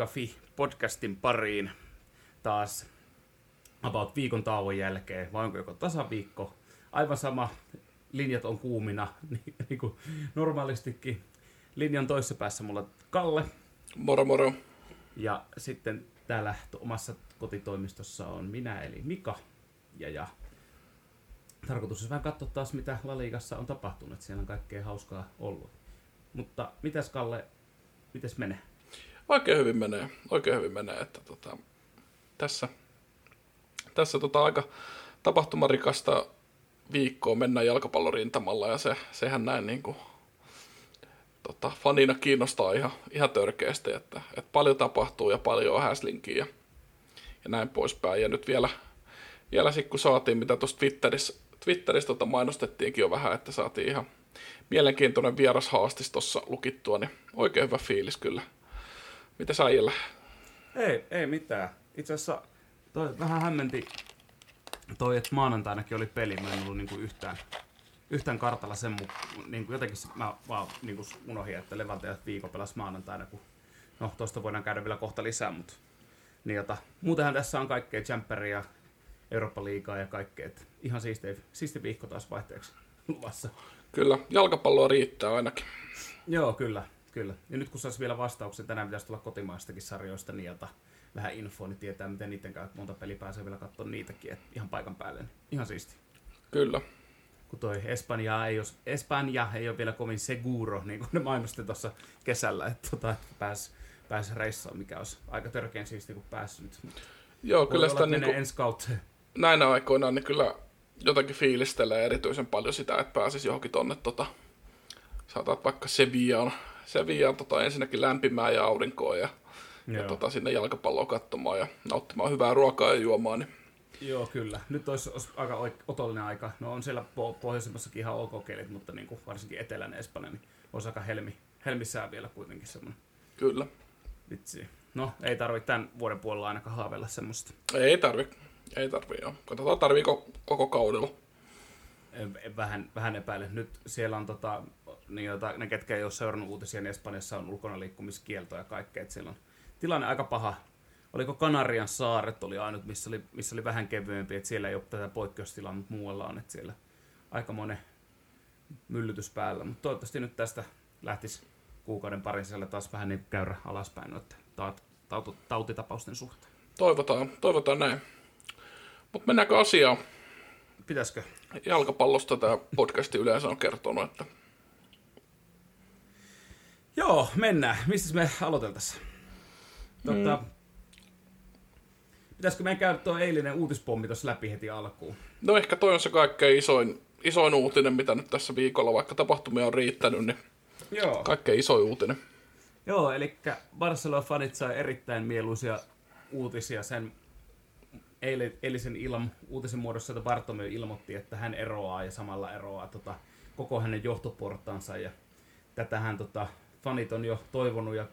Liiga Fi podcastin pariin taas about viikon tauon jälkeen, vai onko joko tasaviikko, aivan sama, linjat on kuumina, niin, niin kuin normaalistikin. Linjan toisessa päässä mulla Kalle. Moro moro. Ja sitten täällä omassa kotitoimistossa on minä eli Mika. Ja, ja tarkoitus on vähän katsoa taas, mitä La Ligassa on tapahtunut. Siellä on kaikkea hauskaa ollut. Mutta mitäs Kalle, mitäs menee? Oikein hyvin menee, oikein hyvin menee, että tota, tässä, tässä tota aika tapahtumarikasta viikkoa mennään jalkapallorintamalla ja se, sehän näin niin kuin, tota, fanina kiinnostaa ihan, ihan törkeästi, että, että, paljon tapahtuu ja paljon on häslinkiä ja, ja näin poispäin. Ja nyt vielä, vielä sitten kun saatiin, mitä tuossa Twitterissä, Twitterissä tota mainostettiinkin jo vähän, että saatiin ihan mielenkiintoinen vierashaastis tuossa lukittua, niin oikein hyvä fiilis kyllä. Mitä sä Ei, ei mitään. Itse asiassa toi vähän hämmenti toi, että maanantainakin oli peli. Mä en ollut niinku yhtään, yhtään kartalla sen mukaan. Niinku jotenkin mä vaan niinku unohdin, että Levante viikon pelasi maanantaina, kun no tosta voidaan käydä vielä kohta lisää, mutta niin jota, muutenhan tässä on kaikkea Champeria, Eurooppa-liigaa ja kaikkea. Et ihan siisti, siisti viikko taas vaihteeksi luvassa. Kyllä, jalkapalloa riittää ainakin. Joo, kyllä, kyllä. Ja nyt kun saisi vielä vastauksen, tänään pitäisi tulla kotimaistakin sarjoista, jota, vähän infoa, niin tietää, miten niiden kanssa monta peli pääsee vielä katsoa niitäkin, että ihan paikan päälle. Niin ihan siisti. Kyllä. Kun toi Espanja ei, ole, Espanja ei ole vielä kovin seguro, niin kuin ne mainosti tuossa kesällä, että, tota, pääs, pääs reissaan, mikä olisi aika törkeän siisti, kun päässyt nyt. Joo, kyllä sitä niin kuin, ensi kautta. näinä aikoina niin kyllä jotenkin fiilistelee erityisen paljon sitä, että pääsisi johonkin tonne tota, saatat vaikka Sevillaan, Sevillaan tota, ensinnäkin lämpimään ja aurinkoon ja ja tota, sinne jalkapalloa katsomaan ja nauttimaan hyvää ruokaa ja juomaan. Niin. Joo, kyllä. Nyt olisi, olisi aika otollinen aika. No on siellä pohjoisemmassakin ihan ok kelit, mutta niin kuin varsinkin etelän Espanja, niin olisi aika helmi, helmissään vielä kuitenkin semmoinen. Kyllä. Vitsi. No, ei tarvitse tämän vuoden puolella ainakaan haaveilla semmoista. Ei tarvi. Ei tarvi, joo. Katsotaan, tarviiko koko kaudella. Vähän, vähän epäilen. Nyt siellä on tota, niin jota, ne, ketkä ei ole seurannut uutisia, niin Espanjassa on ulkona liikkumiskielto ja kaikkea. Että siellä on tilanne aika paha. Oliko Kanarian saaret oli ainut, missä oli, missä oli vähän kevyempi, että siellä ei ole tätä poikkeustilaa, mutta muualla on, että siellä aikamoinen myllytys päällä. Mutta toivottavasti nyt tästä lähtisi kuukauden parin sisällä taas vähän niin käyrä alaspäin noiden taut, tautitapausten suhteen. Toivotaan, toivotaan näin. Mutta mennäänkö asiaan? Pitäisikö? Jalkapallosta tämä podcasti yleensä on kertonut, että... Joo, mennään. Mistä me aloiteltaisiin? Tota, mm. Pitäisikö meidän käydä tuo eilinen uutispommi tuossa läpi heti alkuun? No ehkä toi on se kaikkein isoin, isoin uutinen, mitä nyt tässä viikolla, vaikka tapahtumia on riittänyt, niin Joo. kaikkein isoin uutinen. Joo, eli Barcelona-fanit sai erittäin mieluisia uutisia sen eilisen ilm, uutisen muodossa, että Bartomeu ilmoitti, että hän eroaa ja samalla eroaa tota, koko hänen johtoportaansa. Ja tätähän tota, fanit on jo toivonut ja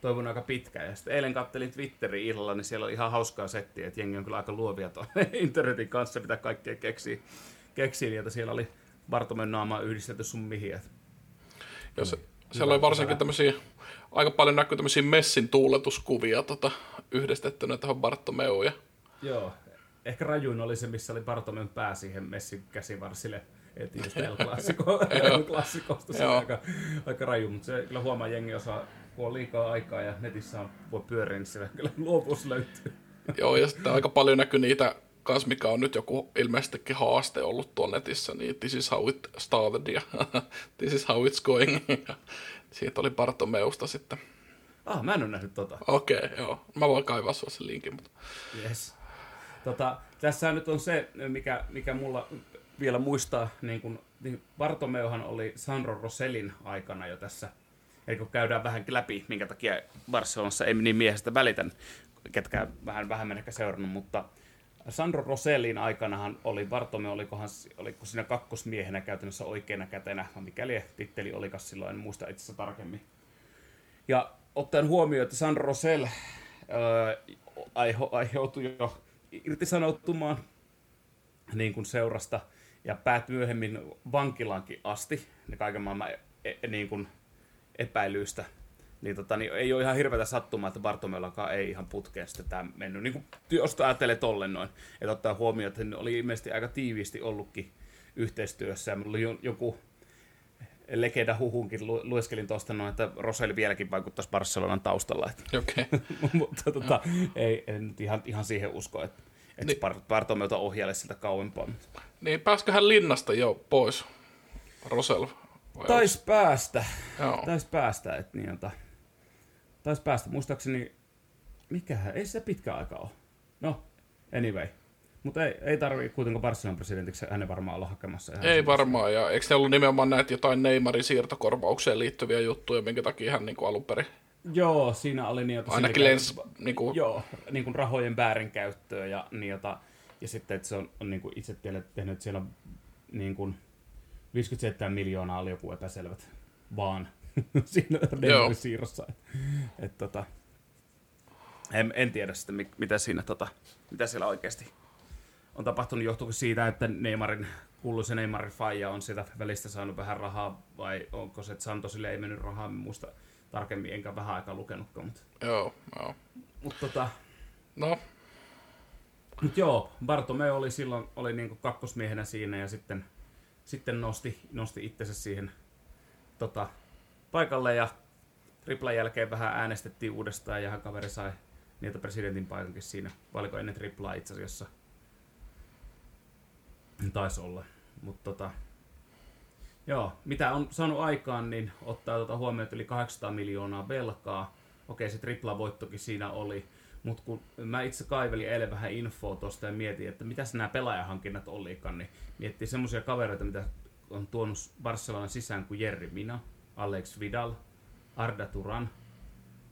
toivon aika pitkään. Ja sitten eilen kattelin Twitterin illalla, niin siellä oli ihan hauskaa settiä, että jengi on kyllä aika luovia tuon internetin kanssa, mitä kaikkea keksii. keksii että siellä oli Bartomen naama yhdistetty sun mihin. Joo, se, siellä oli varsinkin tämmöisiä, aika paljon näkyy tämmöisiä messin tuuletuskuvia tota, yhdistettynä tähän Bartomeuun. Ja... Joo, ehkä rajuin oli se, missä oli Bartomeun pää siihen messin käsivarsille heti just El Clasicosta. se aika, aika raju, mutta se kyllä huomaa jengi osaa kun on liikaa aikaa ja netissä on, voi pyöriä, niin siellä kyllä luovuus löytyy. Joo, ja sitten aika paljon näkyy niitä kans, mikä on nyt joku ilmeisestikin haaste ollut tuolla netissä, niin this is how it started ja this is how it's going. Siitä oli Bartomeusta sitten. Ah, mä en ole nähnyt tota. Okei, okay, joo. Mä voin kaivaa sua sen linkin. Mutta... Yes. Tota, tässä nyt on se, mikä, mikä mulla vielä muistaa, niin kun, niin Bartomeuhan oli Sandro Rosellin aikana jo tässä Eli kun käydään vähän läpi, minkä takia Barcelonassa ei niin miehestä välitän, ketkä vähän vähemmän ehkä seurannut, mutta Sandro Rosellin aikanahan oli Bartome, olikohan, oliko siinä kakkosmiehenä käytännössä oikeana kätenä, mikäli titteli olikas silloin, en muista itse asiassa tarkemmin. Ja ottaen huomioon, että Sandro Rosell aiheutui jo irtisanoutumaan niin kuin seurasta ja päätyi myöhemmin vankilaankin asti, ne kaiken maailman e, e, niin kuin epäilyistä niin, tota, niin ei ole ihan hirveätä sattumaa, että Bartomellakaan ei ihan putkeen sitten tämä mennyt. Niin kuin, jos ajattelee tollen noin, että ottaa huomioon, että ne oli ilmeisesti aika tiiviisti ollutkin yhteistyössä. Ja oli joku legenda huhunkin, lu- lueskelin tuosta noin, että Rosell vieläkin vaikuttaisi Barcelonan taustalla. Että, Okei. mutta tota, ei, en nyt ihan, ihan siihen usko, että, että Niin. Bartomeuta ohjaile sitä kauempaa. Niin pääsiköhän linnasta jo pois, Rosel? Vai Tais päästä. Joo. Tais päästä, että niin, jota, tais päästä. Muistaakseni, mikähän, ei se pitkä aika ole. No, anyway. Mutta ei, ei tarvii kuitenkaan Barcelonan presidentiksi hänen varmaan olla hakemassa. Ihan Ei varmaan, ja eikö ne ollut nimenomaan näitä jotain Neymarin siirtokorvaukseen liittyviä juttuja, minkä takia hän niin kuin alun perin Joo, siinä oli niin, jota ainakin lens, niin kuin, Joo, niin kuin rahojen väärinkäyttöä ja, niin, jota, ja sitten, että se on, on niin kuin itse teille tehnyt, että siellä niin kuin 57 miljoonaa oli joku epäselvät vaan siinä siirrossa. Et, tota, en, en, tiedä sitten, mi- mitä, siinä, tota, mitä siellä oikeasti on tapahtunut. Johtuuko siitä, että Neymarin, kuuluisa Neymarin faija on sieltä välistä saanut vähän rahaa, vai onko se, että Santosille ei mennyt rahaa, muista tarkemmin, enkä vähän aikaa lukenutkaan. Mutta, joo, joo. mutta tota, No, Mut joo, Bartomeu oli silloin oli niinku kakkosmiehenä siinä ja sitten, sitten nosti, nosti itsensä siihen tota, paikalle ja triplan jälkeen vähän äänestettiin uudestaan ja hän kaveri sai niitä presidentin paikankin siinä. Valiko ennen triplaa itse asiassa? Taisi olla. Mutta tota, joo, mitä on saanut aikaan, niin ottaa tota huomioon, että yli 800 miljoonaa velkaa. Okei, se tripla voittokin siinä oli. Mutta kun mä itse kaivelin eilen vähän infoa tuosta ja mietin, että mitä nämä pelaajahankinnat olikaan, niin miettii semmoisia kavereita, mitä on tuonut Barcelonan sisään kuin Jerry Mina, Alex Vidal, Arda Turan,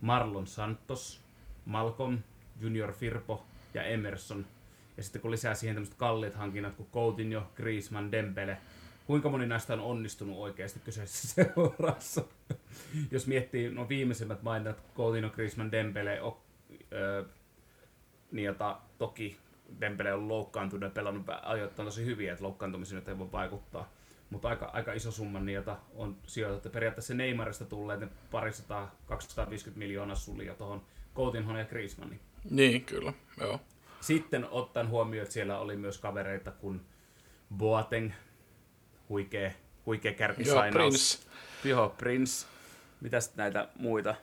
Marlon Santos, Malcolm, Junior Firpo ja Emerson. Ja sitten kun lisää siihen tämmöiset kalliit hankinnat kuin Coutinho, Griezmann, Dembele, kuinka moni näistä on onnistunut oikeasti kyseisessä seurassa? Jos miettii no viimeisimmät maininnat, Coutinho, Griezmann, Dembele, o, ö, niin jota toki Dembele on loukkaantunut ja pelannut ajoittain tosi hyviä, että loukkaantumisiin ei voi vaikuttaa. Mutta aika, aika iso summa, jota on sijoitettu. Periaatteessa Neymarista tulleet ne parisataa, 250 miljoonaa sulia tuohon Coutinhoon ja Griezmanniin. niin kyllä, joo. Sitten ottaen huomioon, että siellä oli myös kavereita kuin Boateng, huikea, huikea kärkisainaus. Prince. Joo, Prince. Mitäs näitä muita?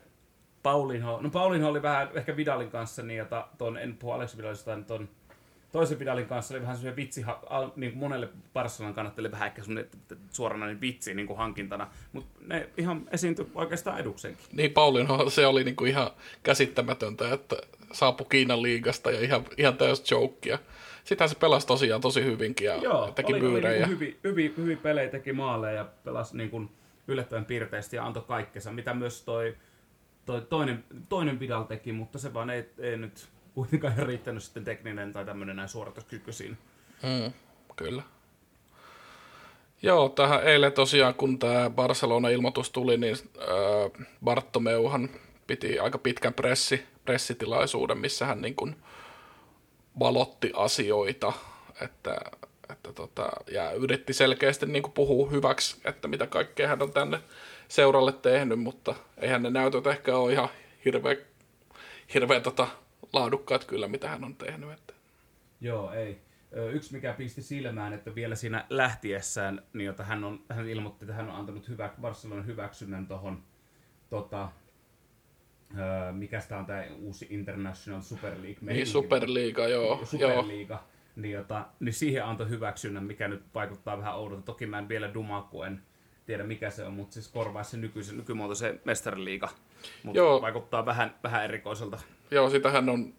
Paulinho. No Paulinho oli vähän ehkä Vidalin kanssa, niin jota ton, en puhu Alex Vidalista, vaan ton toisen Vidalin kanssa oli vähän semmoinen vitsi, niin kuin monelle Barcelonan kannattajille vähän ehkä semmoinen suoranainen vitsi niin kuin hankintana, mutta ne ihan esiintyi oikeastaan eduksenkin. Niin Paulinho, se oli niinku ihan käsittämätöntä, että saapui Kiinan liigasta ja ihan, ihan täys jokeja. Sitähän se pelasi tosiaan tosi hyvinkin ja Joo, teki oli, oli niin hyvin, hyvin, hyvin pelejä, teki maaleja ja pelasi niin kuin yllättävän piirteisesti ja antoi kaikkensa, mitä myös toi, toi toinen, toinen Vidal teki, mutta se vaan ei, ei nyt kuitenkaan riittänyt sitten tekninen tai tämmöinen näin suorituskyky siinä. Mm, kyllä. Joo, tähän eilen tosiaan, kun tämä Barcelona-ilmoitus tuli, niin äh, Bartomeuhan piti aika pitkän pressi, pressitilaisuuden, missä hän niin kuin valotti asioita, että, että tota, ja yritti selkeästi niin puhua hyväksi, että mitä kaikkea hän on tänne seuralle tehnyt, mutta eihän ne näytöt ehkä ole ihan hirveä, hirveä tota, laadukkaat kyllä, mitä hän on tehnyt. Että. Joo, ei. Yksi, mikä pisti silmään, että vielä siinä lähtiessään, niin jota hän, on, hän ilmoitti, että hän on antanut hyvä, Barcelonan hyväksynnän tuohon, tota, ö, mikä tämä on tämä uusi International Super League. Niin. Superliiga, joo. joo. Superliiga, niin, jota, niin siihen antoi hyväksynnän, mikä nyt vaikuttaa vähän oudolta. Toki mä en vielä dumaa, kun en tiedä mikä se on, mutta siis korvaa se nykyisen, nykymuotoisen mestariliiga. Mutta Joo. vaikuttaa vähän, vähän erikoiselta. Joo, sitähän on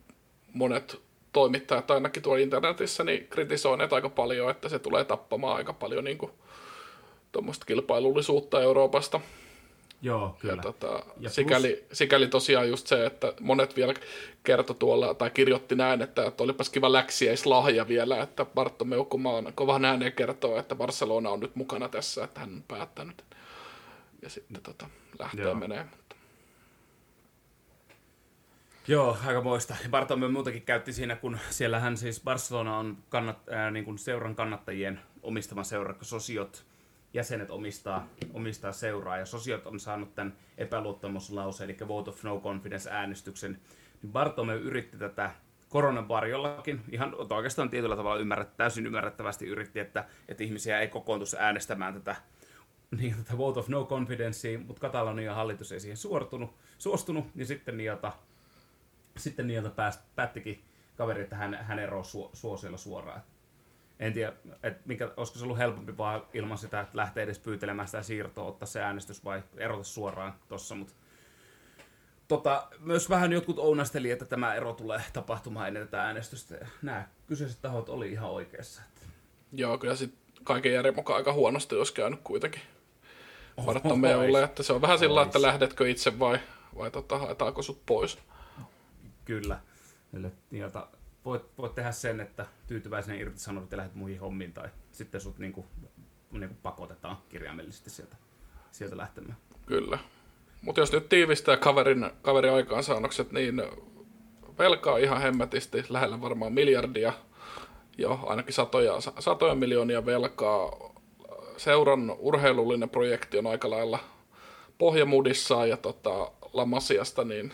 monet toimittajat ainakin tuolla internetissä niin kritisoineet aika paljon, että se tulee tappamaan aika paljon niin kuin, kilpailullisuutta Euroopasta. Joo, kyllä. Ja, tota, Ja sikäli, sikäli tosiaan just se, että monet vielä kertoi tuolla, tai kirjoitti näin, että, että olipas kiva läksiäislahja vielä, että Bartomeu Kumaan kovan ääneen kertoo, että Barcelona on nyt mukana tässä, että hän on päättänyt. Ja sitten tota, lähtee Joo. menee. Mutta, Joo, aika moista. Bartomeu muutakin käytti siinä, kun siellähän siis Barcelona on kannat, ää, niin kuin seuran kannattajien omistama seura, Sosiot. Jäsenet omistaa, omistaa seuraa, ja sosiot on saanut tämän epäluottamuslauseen, eli vote of no confidence äänestyksen, niin Bartomeu yritti tätä koronan varjollakin, ihan oikeastaan tietyllä tavalla ymmärrät, täysin ymmärrettävästi yritti, että, että ihmisiä ei kokoontuisi äänestämään tätä, niin, tätä vote of no confidence, mutta Katalonian hallitus ei siihen suortunut, suostunut, niin sitten niiltä, sitten niiltä pääst, päättikin kaveri, että hän, hän eroaa su, suosiolla suoraan. En tiedä, että mikä, olisiko se ollut helpompi vaan ilman sitä, että lähtee edes pyytelemään sitä siirtoa, ottaa se äänestys vai erota suoraan tuossa, mutta tota, myös vähän jotkut ounasteli, että tämä ero tulee tapahtumaan ennen tätä äänestystä. Nämä kyseiset tahot oli ihan oikeassa. Joo, kyllä sitten kaiken järjen mukaan aika huonosti olisi käynyt kuitenkin. Bartomeulle, että se on vähän sillä että lähdetkö itse vai, vai tota, haetaanko sut pois. Kyllä. Eli, jota, voit, voit tehdä sen, että tyytyväisenä irtisanoit ja lähdet muihin hommiin, tai sitten sut niinku, niinku pakotetaan kirjaimellisesti sieltä, sieltä lähtemään. Kyllä. Mutta jos nyt tiivistää kaverin, kaverin aikaansaannokset, niin velkaa ihan hemmetisti, lähellä varmaan miljardia, jo ainakin satoja, satoja miljoonia velkaa. Seuran urheilullinen projekti on aika lailla pohjamudissaan ja tota, Lamasiasta, niin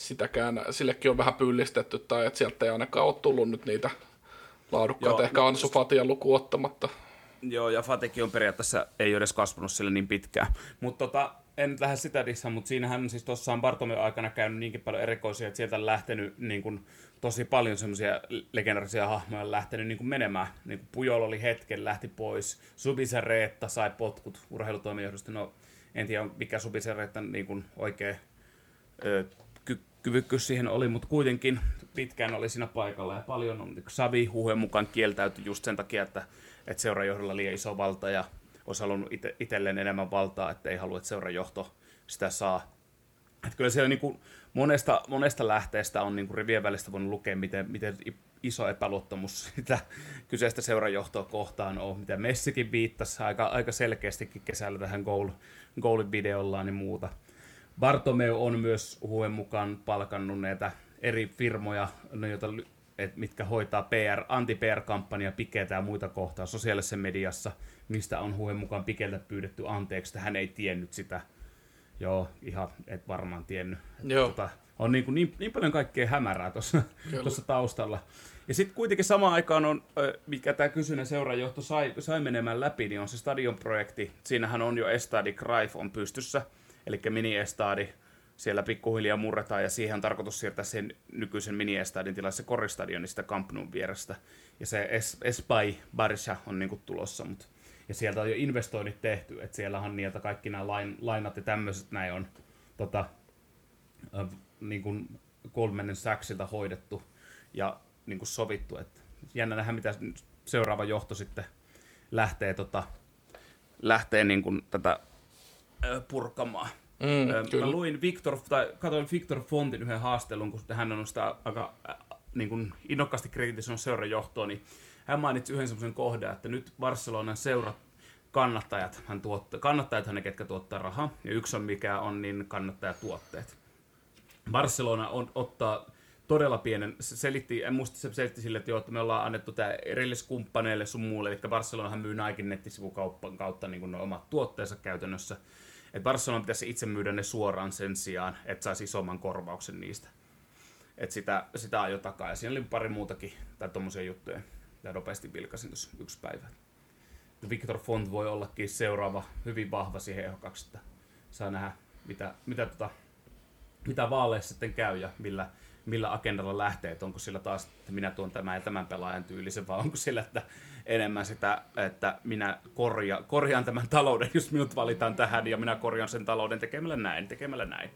sitäkään, sillekin on vähän pyllistetty, tai että sieltä ei ainakaan ole tullut nyt niitä laadukkaita, Joo, ehkä Ansu Fatia luku ottamatta. Joo, ja Fatikin on periaatteessa, ei ole edes kasvanut sille niin pitkään. Mutta tota, en nyt lähde sitä dissaan, mutta siinähän siis tuossa on Bartomeu aikana käynyt niinkin paljon erikoisia, että sieltä on lähtenyt niin kuin, tosi paljon semmoisia legendarisia hahmoja lähtenyt niin kuin menemään. Niin kuin Pujol oli hetken, lähti pois. Subisa Reetta sai potkut urheilutoimijohdosta. No, en tiedä, mikä Subisa Reetta niin kuin oikein ö, kyvykkyys siihen oli, mutta kuitenkin pitkään oli siinä paikalla. Ja paljon on Savi huuhen mukaan kieltäytyi just sen takia, että, että seurajohdolla liian iso valta ja olisi halunnut itselleen enemmän valtaa, että ei halua, että seurajohto sitä saa. Että kyllä siellä niin kuin monesta, monesta lähteestä on niin kuin rivien välistä voinut lukea, miten, miten iso epäluottamus sitä kyseistä seurajohtoa kohtaan on, mitä Messikin viittasi aika, aika selkeästikin kesällä tähän goal, goalin videollaan ja muuta. Bartomeu on myös huuen mukaan palkannut näitä eri firmoja, no, joita, et, mitkä hoitaa PR, anti-PR-kampanja, pikeitä ja muita kohtaa sosiaalisessa mediassa, mistä on huuen mukaan Pikeltä pyydetty anteeksi, että hän ei tiennyt sitä. Joo, ihan et varmaan tiennyt. Joo. Tota, on niin, kuin niin, niin paljon kaikkea hämärää tuossa taustalla. Ja sitten kuitenkin samaan aikaan on, mikä tämä kysyinen seurajohto sai, sai menemään läpi, niin on se stadionprojekti. Siinähän on jo Estadi Greif on pystyssä, eli mini-estadi. Siellä pikkuhiljaa murretaan ja siihen on tarkoitus siirtää sen nykyisen mini-estadin tilassa koristadionin sitä Camp vierestä. Ja se es, Espai Barsha on niinku tulossa, mutta ja sieltä on jo investoinnit tehty, että siellä on niiltä kaikki nämä lain, lainat ja tämmöiset näin on tota, äh, niin kuin Goldmanin Sachsilta hoidettu ja niin kuin sovittu. Että jännä nähdä, mitä seuraava johto sitten lähtee, tota, lähtee niin kuin tätä purkamaan. Mm, Mä luin Victor, tai katsoin Victor Fontin yhden haastelun, kun hän on sitä aika niin kuin innokkaasti kritisoinut seurajohtoa, niin hän mainitsi yhden semmoisen kohdan, että nyt Barcelonan seurat kannattajat, hän tuottaa, kannattajat ne, ketkä tuottaa rahaa, ja yksi on mikä on niin kannattajatuotteet. Barcelona on, ottaa todella pienen, se selitti, en muista se selitti sille, että, joo, että me ollaan annettu tämä erilliskumppaneille sun muulle, eli Barcelonahan myy Nike nettisivukaupan kautta niin kuin ne omat tuotteensa käytännössä. Että Barcelona pitäisi itse myydä ne suoraan sen sijaan, että saisi isomman korvauksen niistä. Että sitä, sitä ajo takaa. Ja siinä oli pari muutakin, tai tuommoisia juttuja ja nopeasti vilkasin tuossa yksi päivä. Victor Font voi ollakin seuraava hyvin vahva siihen ehdokaksi, että saa nähdä, mitä, mitä, tota, mitä vaaleissa sitten käy ja millä, millä agendalla lähtee, että onko sillä taas, että minä tuon tämän ja tämän pelaajan tyylisen, vai onko sillä, että enemmän sitä, että minä korja, korjaan tämän talouden, jos minut valitaan tähän, ja minä korjaan sen talouden tekemällä näin, tekemällä näin.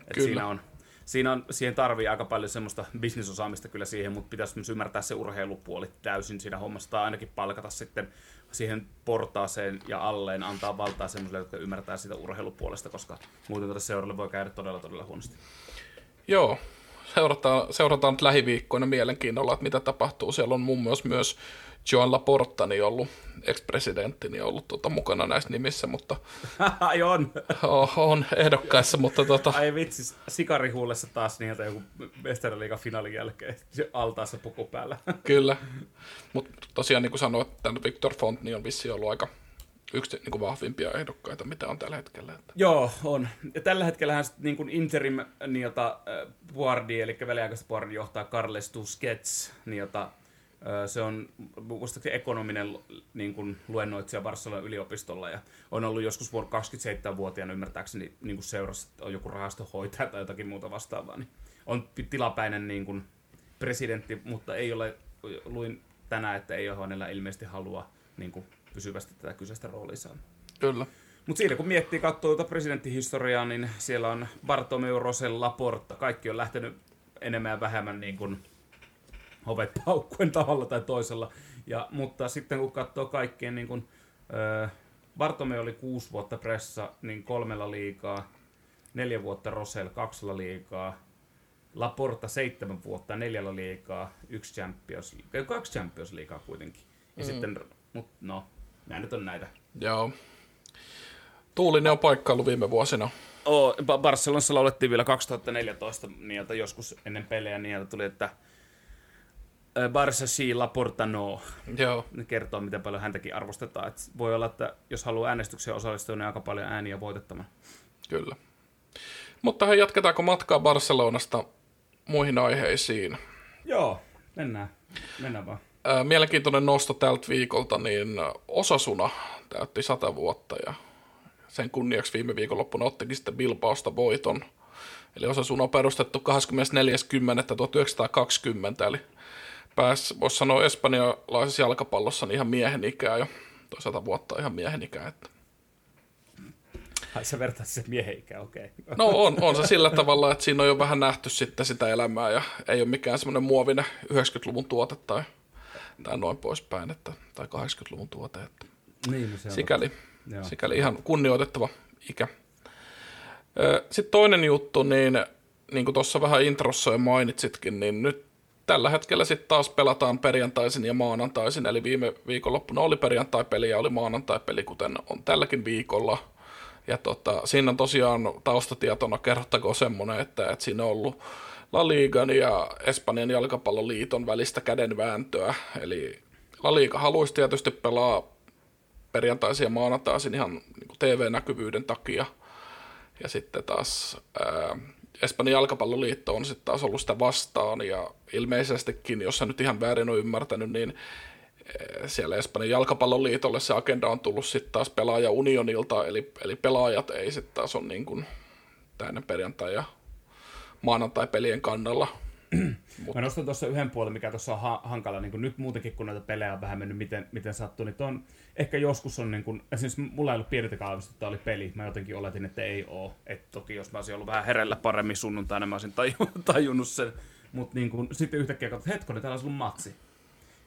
Että siinä on, siinä on, siihen tarvii aika paljon semmoista bisnesosaamista kyllä siihen, mutta pitäisi myös ymmärtää se urheilupuoli täysin siinä hommassa, tai ainakin palkata sitten siihen portaaseen ja alleen antaa valtaa semmoisille, jotka ymmärtää sitä urheilupuolesta, koska muuten tätä seuralle voi käydä todella todella huonosti. Joo, seurataan, seurataan nyt lähiviikkoina mielenkiinnolla, että mitä tapahtuu. Siellä on muun muassa myös Joan Laporta niin ollut, ex-presidentti, niin ollut tuota, mukana näissä nimissä, mutta... Ai on! on ehdokkaissa, mutta tota... Ai vitsi, sikarihuulessa taas niiltä joku Westerliigan finaalin jälkeen altaassa puku päällä. Kyllä, mutta tosiaan niin kuin sanoit, että Victor Font niin on vissi ollut aika, yksi niin kuin vahvimpia ehdokkaita, mitä on tällä hetkellä. Että. Joo, on. Ja tällä hetkellä niin kuin interim niiltä Puardi, eli väliaikaista Puardi johtaa Carles Tusquets, niiltä se on muistaakseni ekonominen niin kuin, luennoitsija Barcelonan yliopistolla ja on ollut joskus vuonna 27-vuotiaana ymmärtääkseni niin kuin seurassa, että on joku rahastohoitaja tai jotakin muuta vastaavaa. Niin on tilapäinen niin kuin, presidentti, mutta ei ole, luin tänään, että ei ole hänellä ilmeisesti halua niin kuin, pysyvästi tätä kyseistä roolia Kyllä. Mutta siinä kun miettii, katsoo tuota presidenttihistoriaa, niin siellä on Bartomeu, Rosel, Laporta. Kaikki on lähtenyt enemmän ja vähemmän niin kuin ovet paukkuen tavalla tai toisella. Ja, mutta sitten kun katsoo kaikkien, niin kuin, äh, Bartome oli kuusi vuotta pressa, niin kolmella liikaa, neljä vuotta Rosel, kaksella liikaa, Laporta seitsemän vuotta, neljällä liikaa, yksi Champions, kaksi Champions liikaa kuitenkin. Ja mm. sitten, mut no, nämä nyt on näitä. Joo. Tuulinen on paikkailu viime vuosina. Oh, Barcelonassa laulettiin vielä 2014 niiltä joskus ennen pelejä, niiltä tuli, että Barça si la porta no. Joo. Ne kertoo, miten paljon häntäkin arvostetaan. Et voi olla, että jos haluaa äänestykseen osallistua, niin aika paljon ääniä voitettamaan. Kyllä. Mutta hei, jatketaanko matkaa Barcelonasta muihin aiheisiin? Joo, mennään. Mennään vaan. Mielenkiintoinen nosto tältä viikolta, niin Osasuna täytti sata vuotta ja sen kunniaksi viime viikonloppuna ottikin sitten Bilbaosta voiton. Eli Osasuna on perustettu 24.10.1920, eli pääsi, voisi sanoa espanjalaisessa jalkapallossa niin ihan miehen ikää jo, toi sata vuotta ihan miehen ikää. Että. Ai sä vertaat se miehen ikää, okei. Okay. No on, on se sillä tavalla, että siinä on jo vähän nähty sitten sitä elämää ja ei ole mikään semmoinen muovinen 90-luvun tuote tai, tai noin poispäin, että, tai 80-luvun tuote. Että. Niin, se on sikäli, sikäli ihan kunnioitettava ikä. Sitten toinen juttu, niin, niin kuin tuossa vähän introssa jo mainitsitkin, niin nyt tällä hetkellä sitten taas pelataan perjantaisin ja maanantaisin, eli viime viikonloppuna oli perjantai-peli ja oli maanantai-peli, kuten on tälläkin viikolla. Ja tota, siinä on tosiaan taustatietona kerrottakoon semmoinen, että, että siinä on ollut La Ligan ja Espanjan jalkapalloliiton välistä kädenvääntöä. Eli La Liga haluaisi tietysti pelaa perjantaisin ja maanantaisin ihan niin TV-näkyvyyden takia. Ja sitten taas ää, Espanjan jalkapalloliitto on sitten taas ollut sitä vastaan ja ilmeisestikin, jos nyt ihan väärin on ymmärtänyt, niin eh, siellä Espanjan jalkapalloliitolle se agenda on tullut sitten taas pelaajaunionilta, eli, eli pelaajat ei sitten taas ole niin kuin tänne perjantai- ja maanantai-pelien kannalla. Mä nostan tuossa yhden puolen, mikä tuossa on ha- hankala, niin nyt muutenkin kun näitä pelejä on vähän mennyt miten, miten sattuu, niin on, ehkä joskus on, niin kun, esimerkiksi mulla ei ollut pientäkään aavistusta, että oli peli, mä jotenkin oletin, että ei oo. Et toki jos mä olisin ollut vähän herellä paremmin sunnuntaina, mä olisin tajunnut, sen, mutta niin kun, sitten yhtäkkiä katsoin, että hetkonen, täällä on ollut matsi.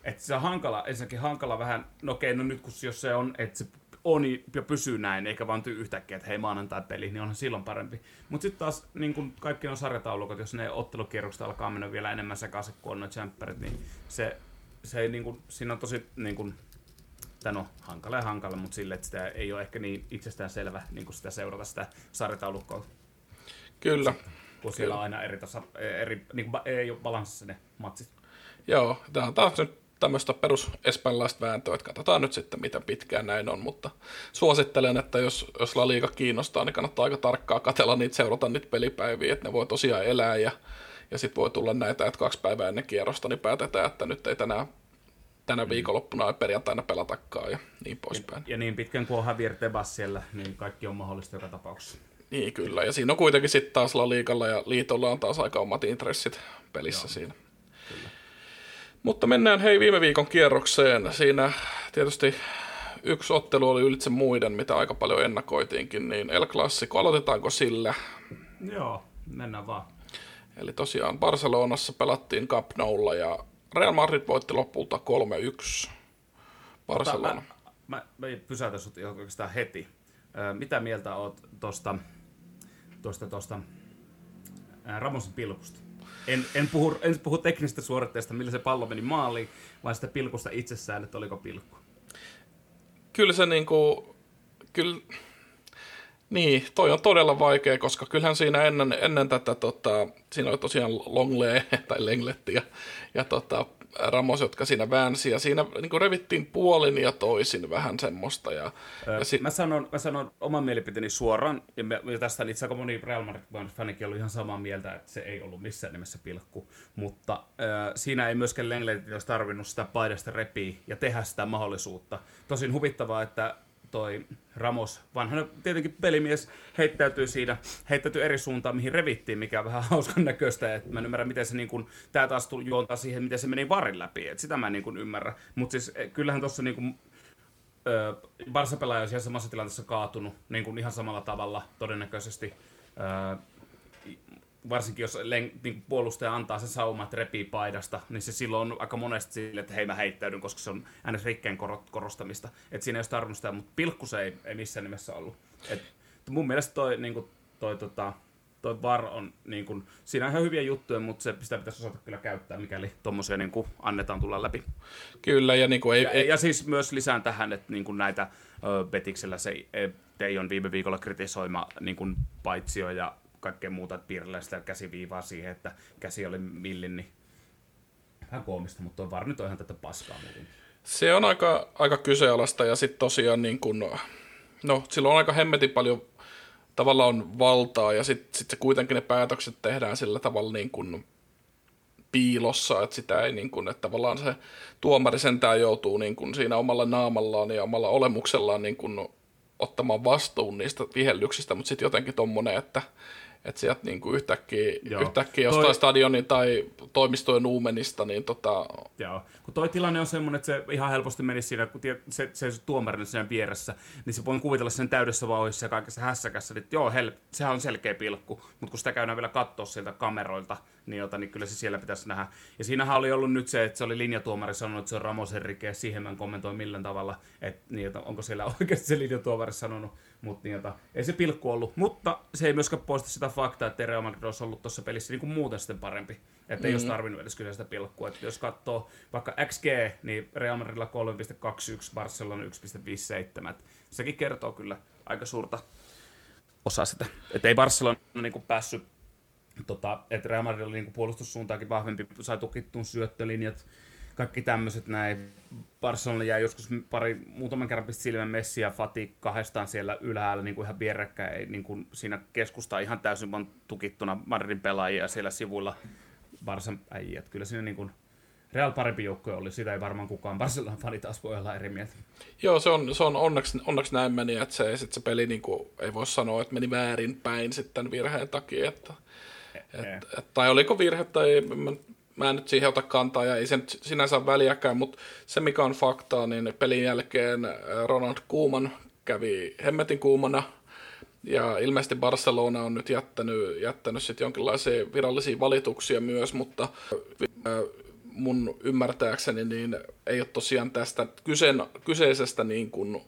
Että se on hankala, ensinnäkin hankala vähän, no okei, no nyt kun jos se on, että se on ja pysyy näin, eikä vaan tyy yhtäkkiä, että hei maanantai-peli, niin onhan silloin parempi. Mutta sitten taas niin kun kaikki on sarjataulukot, jos ne ottelukierrokset alkaa mennä vielä enemmän sekaisin kuin on tsemppärit, niin se, se niin kun, siinä on tosi niin kun, tai no, hankala ja hankala, mutta sille, että sitä ei ole ehkä niin itsestään selvä niin kuin sitä seurata sitä sarjataulukkoa. Kyllä. Kun siellä on aina eri, tasa, eri niin kuin, ei ole balanssissa ne matsit. Joo, tämä on taas nyt tämmöistä perus espanjalaista vääntöä, että katsotaan nyt sitten, miten pitkään näin on, mutta suosittelen, että jos, jos La Liga kiinnostaa, niin kannattaa aika tarkkaa katella niitä, seurata niitä pelipäiviä, että ne voi tosiaan elää ja, ja sitten voi tulla näitä, että kaksi päivää ennen kierrosta, niin päätetään, että nyt ei tänään tänä mm. viikonloppuna ja perjantaina pelatakaan ja niin poispäin. Ja, ja niin pitkän kuin on Javier Tebas siellä, niin kaikki on mahdollista joka tapauksessa. Niin kyllä, ja siinä on kuitenkin sitten taas La Liigalla ja Liitolla on taas aika omat intressit pelissä Joo. siinä. Kyllä. Mutta mennään hei viime viikon kierrokseen. Siinä tietysti yksi ottelu oli ylitse muiden, mitä aika paljon ennakoitiinkin, niin El Clasico, aloitetaanko sillä? Joo, mennään vaan. Eli tosiaan Barcelonassa pelattiin Camp Noulla ja Real Madrid voitti lopulta 3-1 Barcelona. Mä, mä, mä pysäytän sut oikeastaan heti. Mitä mieltä oot tuosta tosta, tosta, Ramosin pilkusta? En, en, puhu, en puhu teknisestä suoritteesta, millä se pallo meni maaliin, vaan sitä pilkusta itsessään, että oliko pilkku. Kyllä se niinku, kyllä, niin, toi on todella vaikea, koska kyllähän siinä ennen, ennen tätä, tota, siinä oli tosiaan Longle tai Lengletti ja, ja tota, Ramos, jotka siinä väänsi, ja siinä niin kuin revittiin puolin ja toisin vähän semmoista. Ja, öö, ja si- mä, sanon, mä sanon oman mielipiteeni suoraan, ja, me, ja tästä itse aika moni Real Madrid-fanikin ollut ihan samaa mieltä, että se ei ollut missään nimessä pilkku, mutta öö, siinä ei myöskään Lenglet olisi tarvinnut sitä paidasta repiä ja tehdä sitä mahdollisuutta. Tosin huvittavaa, että toi Ramos, vanhana tietenkin pelimies, heittäytyy siinä, heittäytyy eri suuntaan, mihin revittiin, mikä on vähän hauskan näköistä. Et mä en ymmärrä, miten se niin kun, tää taas tuli juontaa siihen, miten se meni varin läpi. Et sitä mä en niin kun ymmärrä. Mutta siis eh, kyllähän tuossa niin Barça-pelaaja on siellä samassa tilanteessa kaatunut niin ihan samalla tavalla todennäköisesti. Varsinkin jos len, niin puolustaja antaa sen sauman, että repii paidasta, niin se silloin on aika monesti sille, että hei mä heittäydyn, koska se on aina rikkeen korostamista. Että siinä ei olisi tarvinnut sitä, mutta pilkku se ei, ei missään nimessä ollut. Et mun mielestä toi, niin kuin, toi, tota, toi VAR on, niin kuin, siinä on ihan hyviä juttuja, mutta se, sitä pitäisi osata kyllä käyttää, mikäli tuommoisia niin kuin, annetaan tulla läpi. Kyllä, ja niin kuin ei, ja, ei... ja siis myös lisään tähän, että niin kuin näitä ö, Betiksellä se Teijon viime viikolla kritisoima niin kuin paitsio ja kaikkea muuta, että piirrellä sitä käsiviivaa siihen, että käsi oli millin, niin vähän koomista, mutta tuo VAR nyt on ihan tätä paskaa muuten. Se on aika, aika kyseenalaista ja sitten tosiaan niin kun, no silloin on aika hemmetin paljon tavallaan on valtaa ja sitten sit se kuitenkin ne päätökset tehdään sillä tavalla niin kuin piilossa, että sitä ei niin kuin, että tavallaan se tuomari sentään joutuu niin kuin siinä omalla naamallaan ja omalla olemuksellaan niin kuin ottamaan vastuun niistä vihellyksistä, mutta sitten jotenkin tommonen, että että sieltä niin kuin yhtäkkiä, yhtäkkiä jostain toi... stadionin tai toimistojen uumenista, niin tota... Joo, kun toi tilanne on semmoinen, että se ihan helposti menisi siinä, kun se, se, se tuomarin siinä vieressä, niin se voi kuvitella sen täydessä vauhissa ja kaikessa hässäkässä, että joo, hel, sehän on selkeä pilkku, mutta kun sitä käydään vielä katsoa sieltä kameroilta, niin, jota, niin kyllä se siellä pitäisi nähdä. Ja siinähän oli ollut nyt se, että se oli linjatuomari sanonut, että se on Ramosen rike, ja siihen mä en kommentoi millään tavalla, että, niin, että onko siellä oikeasti se linjatuomari sanonut, mutta niin, että, ei se pilkku ollut. Mutta se ei myöskään poista sitä faktaa, että Real Madrid olisi ollut tuossa pelissä niin kuin muuten sitten parempi. Että mm-hmm. ei olisi mm. tarvinnut edes kyllä sitä pilkkua. Että jos katsoo vaikka XG, niin Real Madridilla 3.21, Barcelona 1.57. Sekin kertoo kyllä aika suurta osaa sitä. Että ei Barcelona niin kuin päässyt tota, että Real Madrid oli niin puolustussuuntaakin vahvempi, sai tukittuun syöttölinjat, kaikki tämmöiset näin. Barcelona jäi joskus pari, muutaman kerran pisti silmän Messi ja Fati kahdestaan siellä ylhäällä niin kuin ihan vierekkäin, niin kuin siinä keskusta ihan täysin vaan tukittuna Madridin pelaajia siellä sivuilla Barsan äijät. Kyllä siinä niin kuin Real parempi joukkue oli, sitä ei varmaan kukaan Barcelonan fani taas voi olla eri mieltä. Joo, se on, se on onneksi, onneksi näin meni, että se, sit se peli niin kuin, ei voi sanoa, että meni väärin päin sitten virheen takia, että et, et, tai oliko virhe tai mä en nyt siihen ota kantaa ja ei se nyt sinänsä ole väliäkään, mutta se mikä on faktaa, niin pelin jälkeen äh, Ronald Kuuman kävi hemmetin kuumana ja ilmeisesti Barcelona on nyt jättänyt, jättänyt sit jonkinlaisia virallisia valituksia myös, mutta äh, mun ymmärtääkseni niin ei ole tosiaan tästä kysein, kyseisestä niin kuin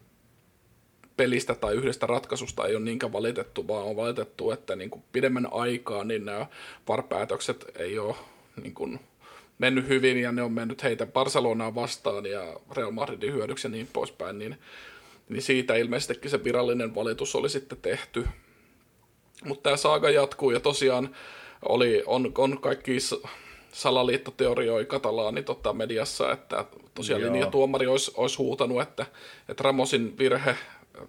pelistä tai yhdestä ratkaisusta ei ole niinkään valitettu, vaan on valitettu, että niin kuin pidemmän aikaa niin nämä varpäätökset ei ole niin kuin mennyt hyvin ja ne on mennyt heitä Barcelonaa vastaan ja Real Madridin hyödyksi ja niin poispäin, niin, niin siitä ilmeisestikin se virallinen valitus oli sitten tehty. Mutta tämä saaga jatkuu ja tosiaan oli, on, on kaikki salaliittoteorioi katalaani tota, mediassa, että tosiaan linjatuomari olisi, olisi huutanut, että, että Ramosin virhe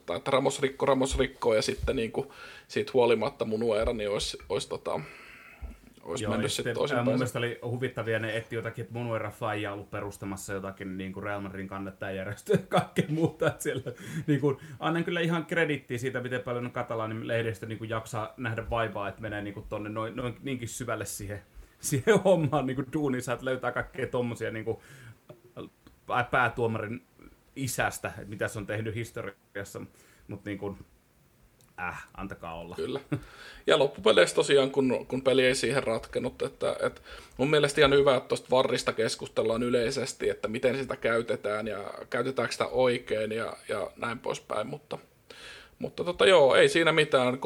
tai että Ramos rikko, Ramos rikko, ja sitten niin kuin, siitä huolimatta mun uera, niin olisi, olisi, tota, olisi Joo, mennyt sitten toisinpäin. Mun mielestä oli huvittavia ne etti jotakin, että Munuera Faija ollut perustamassa jotakin niin kuin Real Madridin kannattajajärjestöä ja kaikkea muuta. Että siellä, niin kuin, annan kyllä ihan kredittiä siitä, miten paljon katalaanin lehdistö niin kuin jaksaa nähdä vaivaa, että menee niin kuin tonne noin, noin niinkin syvälle siihen, siihen hommaan niin kuin duunissa, että löytää kaikkea tommosia niin kuin, päätuomarin isästä, että mitä se on tehnyt historiassa, mutta niin kuin, äh, antakaa olla. Kyllä. Ja loppupeleissä tosiaan, kun, kun peli ei siihen ratkennut, että, että mun mielestä ihan hyvä, että tuosta varrista keskustellaan yleisesti, että miten sitä käytetään ja käytetäänkö sitä oikein ja, ja näin poispäin, mutta, mutta tota, joo, ei siinä mitään. 3-1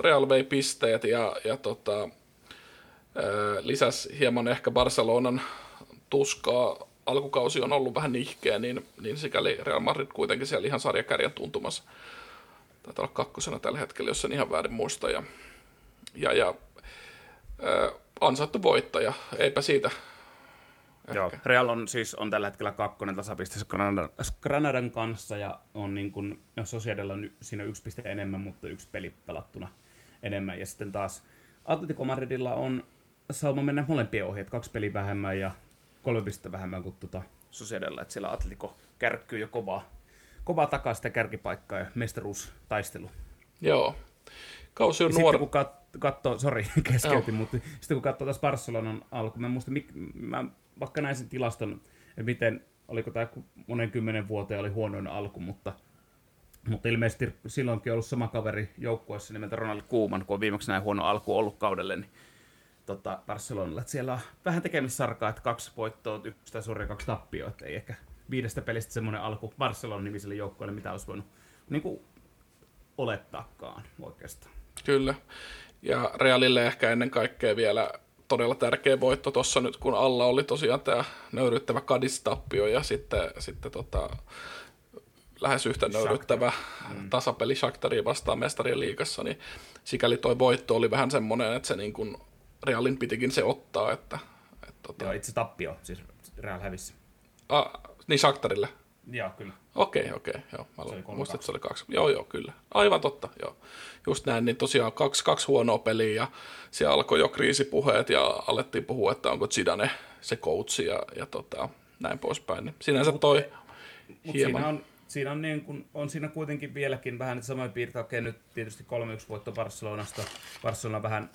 Real vei pisteet ja, ja tota, lisäs hieman ehkä Barcelonan tuskaa alkukausi on ollut vähän nihkeä, niin, niin sikäli Real Madrid kuitenkin siellä ihan sarjakärjen tuntumassa. Taitaa olla kakkosena tällä hetkellä, jos en ihan väärin muista. Ja, ja, ja äh, ansaittu voittaja, eipä siitä, Joo, ehkä. Real on siis on tällä hetkellä kakkonen tasapisteessä Granadan, Granadan kanssa ja on niin kuin, no Sociedella on siinä yksi piste enemmän, mutta yksi peli pelattuna enemmän. Ja sitten taas Atletico Madridilla on sauma mennä molempien ohi, että kaksi peliä vähemmän ja kolme pistettä vähemmän kuin tuota Sociedella, että siellä Atletico kärkkyy jo kovaa, kovaa takaa sitä kärkipaikkaa ja mestaruustaistelu. Joo. Kausi on nuori. sitten kun kat- katsoo, sori keskeytin, mutta sitten kun katsoo taas Barcelonan alku, mä en muista, mik, mä vaikka näin sen tilaston, että miten, oliko tämä monen kymmenen vuoteen oli huonoin alku, mutta, mutta ilmeisesti silloinkin ollut sama kaveri joukkueessa nimeltä Ronald Koeman, kun on viimeksi näin huono alku ollut kaudelle, niin tota, Barcelonalla, että siellä on vähän tekemissarkaa, että kaksi voittoa, yksi tai suoria, kaksi tappioa, että ei ehkä viidestä pelistä semmoinen alku Barcelonan nimiselle joukkueelle, mitä olisi voinut niin kuin, olettaakaan oikeastaan. Kyllä. Ja Realille ehkä ennen kaikkea vielä todella tärkeä voitto tuossa nyt, kun alla oli tosiaan tämä nöyryttävä Kadis-tappio ja sitten, sitten tota, lähes yhtä nöyryttävä mm. tasapeli Shakhtaria vastaan mestarien liigassa, niin sikäli toi voitto oli vähän semmoinen, että se niin kuin Realin pitikin se ottaa, että, että tota, Joo, itse tappio, siis Real hävisi. Niin Shakhtarille. Joo, kyllä. Okei, okei, joo. Mä Se muistin, että se oli kaksi. Joo, joo, kyllä. Aivan totta, joo. Just näin, niin tosiaan kaksi, kaksi huonoa peliä ja siellä alkoi jo kriisipuheet ja alettiin puhua, että onko Zidane se coachi ja, ja tota, näin poispäin. Niin sinänsä toi Mutta hieman... siinä on, siinä on, niin kun, on siinä kuitenkin vieläkin vähän samoja piirteitä. Okei, nyt tietysti 3-1 voitto Barcelonasta. Barcelona vähän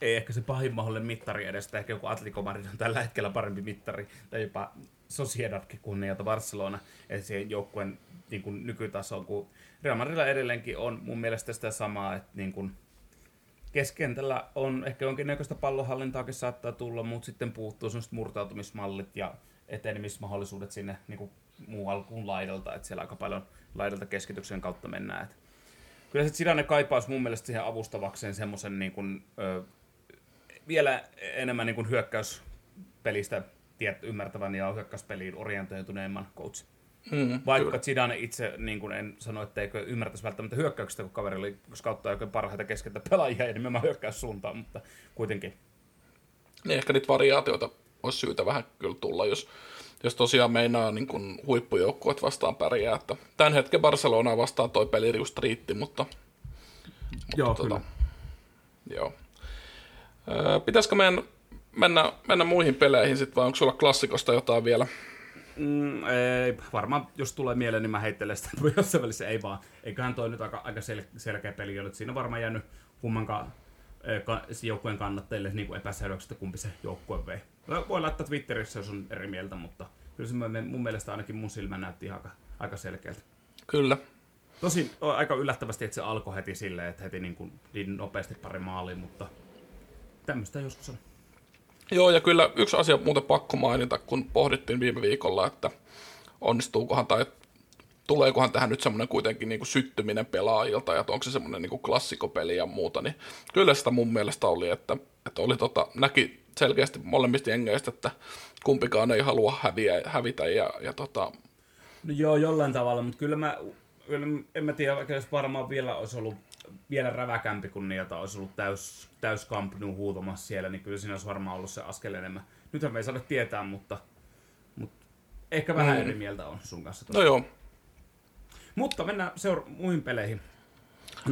ei ehkä se pahin mahdollinen mittari edestä. Ehkä joku Atletico Madrid on tällä hetkellä parempi mittari. Tai jopa Sociedadkin kuin niiltä Barcelona. Että siihen joukkueen niin kuin nykytaso, kun Real Madridilla edelleenkin on mun mielestä sitä samaa, että niin kuin keskentällä on ehkä jonkinnäköistä pallonhallintaakin saattaa tulla, mutta sitten puuttuu semmoiset murtautumismallit ja etenemismahdollisuudet sinne niin kuin muualle kuin laidalta, että siellä aika paljon laidalta keskityksen kautta mennään. Et kyllä se Zidane kaipaus mun mielestä siihen avustavakseen semmoisen niin kuin, ö, vielä enemmän niin kuin hyökkäyspelistä tiet, ymmärtävän ja hyökkäyspeliin orientoituneemman coach. Mm, Vaikka Zidane itse, niin kuin en sano, etteikö ymmärtäisi välttämättä hyökkäyksestä, kun kaveri oli scouttaa oikein parhaita keskeltä pelaajia ja nimenomaan hyökkäyssuuntaan, mutta kuitenkin. Niin ehkä niitä variaatioita olisi syytä vähän kyllä tulla, jos, jos tosiaan meinaa niin kuin huippujoukkueet vastaan pärjää. Että tämän hetken Barcelona vastaan toi peli just riitti, mutta, Joo, tota, joo. Öö, pitäisikö meidän mennä, mennä muihin peleihin sitten, vai onko sulla klassikosta jotain vielä? Mm, ei, varmaan jos tulee mieleen, niin mä heittelen sitä, jossain välissä ei vaan. Eiköhän toi nyt aika, aika sel- selkeä peli ole. Siinä on varmaan jäänyt kummankaan ka- joukkueen kannattajille niin epäselväksi, että kumpi se joukkue vei. Voi laittaa Twitterissä, jos on eri mieltä, mutta kyllä se mun- mielestä ainakin mun silmä näytti aika, aika selkeältä. Kyllä. Tosin aika yllättävästi, että se alkoi heti silleen, että heti niin, kuin, niin nopeasti pari maaliin, mutta tämmöistä joskus on. Joo, ja kyllä yksi asia muuten pakko mainita, kun pohdittiin viime viikolla, että onnistuukohan tai tuleekohan tähän nyt semmoinen kuitenkin niin kuin syttyminen pelaajilta, ja onko se semmoinen niin kuin klassikopeli ja muuta, niin kyllä sitä mun mielestä oli, että, että oli tota, näki selkeästi molemmista jengeistä, että kumpikaan ei halua häviä, hävitä, ja, ja tota, No joo, jollain tavalla, mutta kyllä mä, kyllä, en mä tiedä, jos varmaan vielä olisi ollut vielä räväkämpi, kun niiltä olisi ollut täys, täys Camp Nou huutamassa siellä, niin kyllä siinä olisi varmaan ollut se askel enemmän. Nythän me ei saada tietää, mutta, mutta ehkä vähän Mm. eri mieltä on sun kanssa. no joo, Mutta mennään seura- muihin peleihin.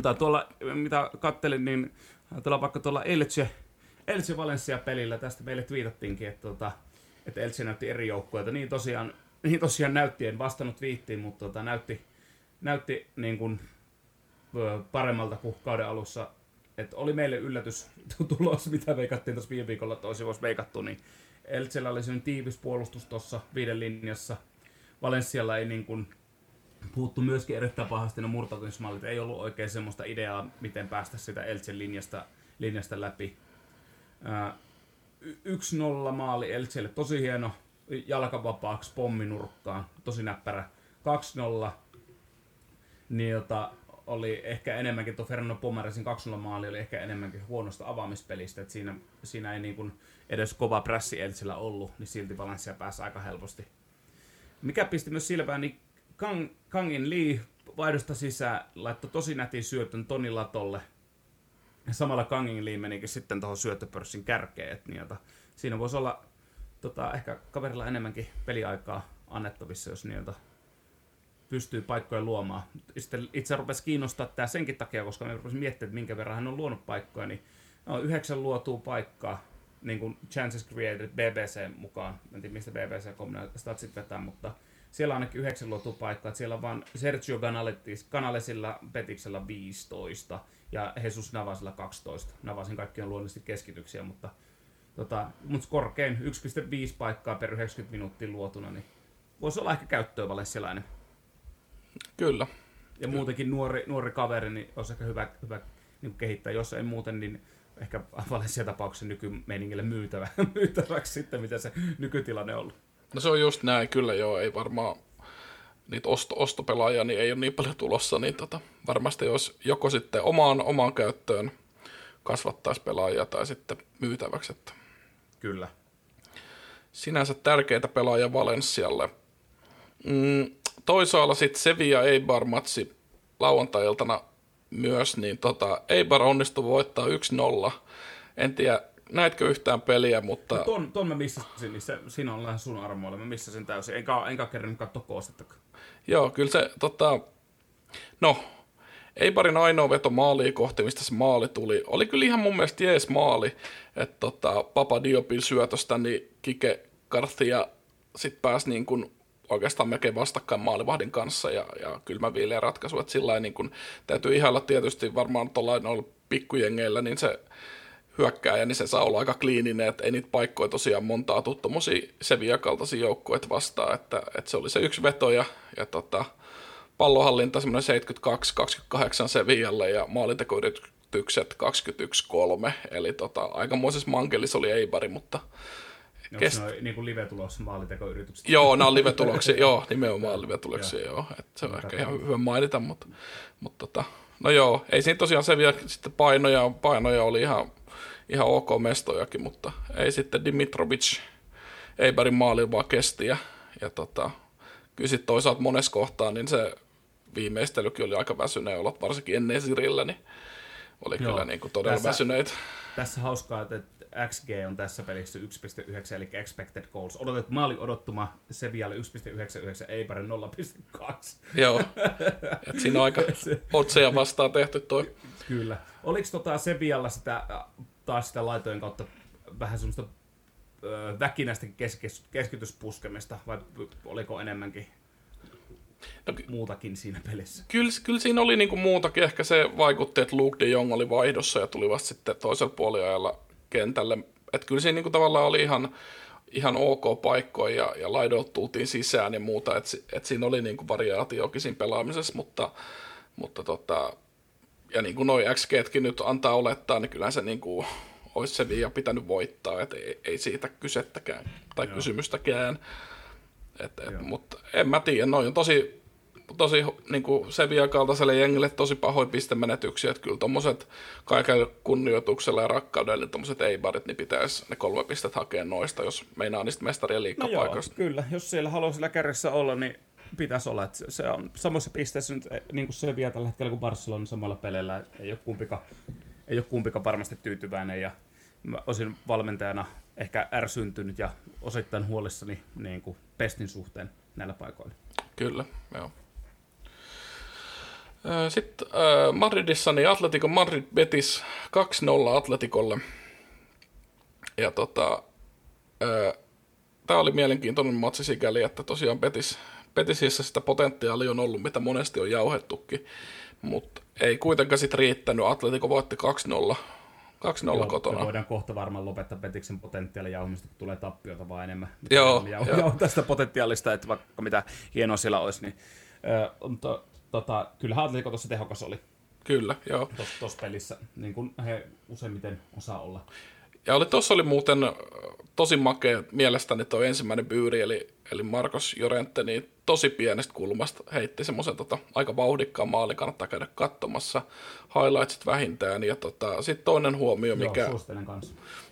Tai tuolla, mitä kattelin, niin ajatellaan vaikka tuolla Elche, Elche Valencia pelillä, tästä meille twiitattiinkin, että, tota, että Elche näytti eri joukkueita. Niin tosiaan, niin tosiaan näytti, en vastannut viittiin, mutta tota, näytti, näytti niin kuin, paremmalta kuin kauden alussa. että oli meille yllätys tulos, mitä veikattiin tuossa viime viikolla, että olisi voisi veikattu, niin Eltsellä oli sellainen tiivis puolustus tuossa viiden linjassa. Valenssialla ei niin kuin, puuttu myöskin erittäin pahasti ne murtautumismallit. Ei ollut oikein semmoista ideaa, miten päästä sitä Eltsen linjasta, linjasta läpi. Y- 1-0 maali Eltselle, tosi hieno jalkavapaaksi pomminurkkaan, tosi näppärä. 2-0, niin jota oli ehkä enemmänkin, tuo Fernando Pomaresin 2-0 maali oli ehkä enemmänkin huonosta avaamispelistä, että siinä, siinä ei niin kuin edes kova prässi Eltsellä ollut, niin silti Valencia pääsi aika helposti. Mikä pisti myös silmään, niin Kang, Kangin Lee vaihdosta sisään laittoi tosi nätin syötön Toni Latolle. Ja samalla Kangin Lee menikin sitten tuohon syöttöpörssin kärkeen. Et niin, siinä voisi olla tota, ehkä kaverilla enemmänkin peliaikaa annettavissa, jos niiltä pystyy paikkoja luomaan. Sitten itse rupesi kiinnostaa tämä senkin takia, koska me rupesin miettimään, että minkä verran hän on luonut paikkoja, niin no, yhdeksän luotua paikkaa, niin kuin Chances Created BBC mukaan. En tiedä, mistä BBC statsit vetää, mutta siellä on ainakin yhdeksän luotua paikkaa. Siellä on vaan Sergio Canalesilla Petiksellä 15 ja Jesus Navasilla 12. Navasin kaikki on luonnollisesti keskityksiä, mutta, tota, mutta korkein 1,5 paikkaa per 90 minuuttia luotuna, niin voisi olla ehkä käyttöä Valessialainen. Kyllä. Ja muutenkin nuori, nuori kaveri, niin olisi ehkä hyvä, hyvä niin kehittää. Jos ei muuten, niin ehkä Valencia tapauksessa nykymeiningille myytävä, myytäväksi sitten, mitä se nykytilanne on ollut. No se on just näin, kyllä joo, ei varmaan niitä osto, ostopelaajia niin ei ole niin paljon tulossa, niin tota, varmasti jos joko sitten omaan, omaan käyttöön kasvattaisi pelaajia tai sitten myytäväksi. Että Kyllä. Sinänsä tärkeitä pelaajia Valenssialle. Mm, toisaalla sitten Sevilla Eibar-matsi lauantai-iltana myös, niin tota, Eibar onnistui voittaa 1-0. En tiedä, näetkö yhtään peliä, mutta... No ton, ton mä missasin, niin se, siinä on lähes sun armoilla. Mä missasin täysin, enkä, enkä kerran katsoa koostettakaan. Joo, kyllä se, tota, no, Eibarin ainoa veto maaliin kohti, mistä se maali tuli, oli kyllä ihan mun mielestä jees maali, että tota, Papa Diopin syötöstä, niin Kike Garcia sitten pääsi niin kuin oikeastaan melkein vastakkain maalivahdin kanssa ja, ja kylmä viileä ratkaisu, että sillä niin kuin, täytyy ihailla tietysti varmaan tuollain pikkujengeillä, niin se hyökkääjä, niin se saa olla aika kliininen, että ei niitä paikkoja tosiaan montaa tule tuommoisia Sevilla-kaltaisia joukkoja vastaan, että, että, se oli se yksi veto ja, ja tota, pallohallinta semmoinen 72-28 Sevillalle ja maalintekoyritykset 21-3, eli tota, aikamoisessa mankelissa oli Eibari, mutta Kest... ne niin kuin live-tulos maalintekoyritykset? Joo, nämä on live-tuloksia, joo, nimenomaan live-tuloksia, joo. joo. Et se on ehkä ihan hyvä mainita, mutta, mutta tota, no joo, ei siinä tosiaan se vielä sitten painoja, painoja oli ihan ihan ok mestojakin, mutta ei sitten Dimitrovic Eiberin maalin vaan kesti ja, ja tota, kyllä sitten toisaalta monessa kohtaa niin se viimeistelykin oli aika väsyneen olot, varsinkin ennen Sirillä, niin oli Joo. kyllä niin kuin todella tässä, väsyneitä. Tässä hauskaa, että XG on tässä pelissä 1.9, eli expected goals. Odotet, maali odottuma Sevialle 1.99, Eibarin 0.2. Joo, Et siinä on aika otseja vastaan tehty toi. Kyllä. Oliko tota Sevialla sitä taas sitä laitojen kautta vähän semmoista ö, väkinäistä keskityspuskemista, vai oliko enemmänkin no, muutakin siinä pelissä? Kyllä, kyllä siinä oli niinku muutakin. Ehkä se vaikutti, että Luke de Jong oli vaihdossa ja tuli vasta sitten toisella puoliajalla kentälle. Että kyllä siinä niinku tavallaan oli ihan, ihan ok paikkoja ja, ja laidoilta tultiin sisään ja muuta. Että et siinä oli niinku variaatiokin siinä pelaamisessa, mutta, mutta tota, ja niin kuin noi XGtkin nyt antaa olettaa, niin kyllä se niin kuin olisi se viia pitänyt voittaa, että ei, ei siitä kysettäkään tai Joo. kysymystäkään. Et, et, mutta en mä tiedä, noin on tosi, tosi niin kuin Sevilla kaltaiselle jengille tosi pahoin pistemenetyksiä, että kyllä tuommoiset kaiken kunnioituksella ja rakkaudella niin tuommoiset ei-barit, niin pitäisi ne kolme pistet hakea noista, jos meinaa niistä mestarien liikkapaikoista. No joo, kyllä, jos siellä haluaa sillä kärjessä olla, niin pitäisi olla. Että se on samassa pisteessä nyt, eh, niin kuin se vielä tällä hetkellä kuin Barcelona samalla peleillä. Ei ole kumpika, ei ole kumpika varmasti tyytyväinen ja mä olisin valmentajana ehkä ärsyntynyt ja osittain huolissani niin kuin pestin suhteen näillä paikoilla. Kyllä, joo. Sitten Madridissa niin Atletico Madrid Betis 2-0 Atletikolle. Ja tota, tämä oli mielenkiintoinen matsi sikäli, että tosiaan Betis Petisissä sitä potentiaalia on ollut, mitä monesti on jauhettukin, mutta ei kuitenkaan sitten riittänyt. Atletico voitti 2-0 2-0 Joo, kotona. voidaan kohta varmaan lopettaa Petiksen potentiaalin jauhumista, kun tulee tappiota vaan enemmän. Joo, jau, joo. tästä potentiaalista, että vaikka mitä hienoa siellä olisi, niin äh, mutta tota, kyllähän Atletico tuossa tehokas oli. Kyllä, joo. Tuossa pelissä, niin kuin he useimmiten osaa olla. Ja oli, tuossa oli muuten tosi makea mielestäni tuo ensimmäinen byyri, eli, eli Marcos Jorente, niin tosi pienestä kulmasta heitti semmoisen tota, aika vauhdikkaan maali, kannattaa käydä katsomassa highlightsit vähintään. Ja tota, sitten toinen huomio, mikä, Joo,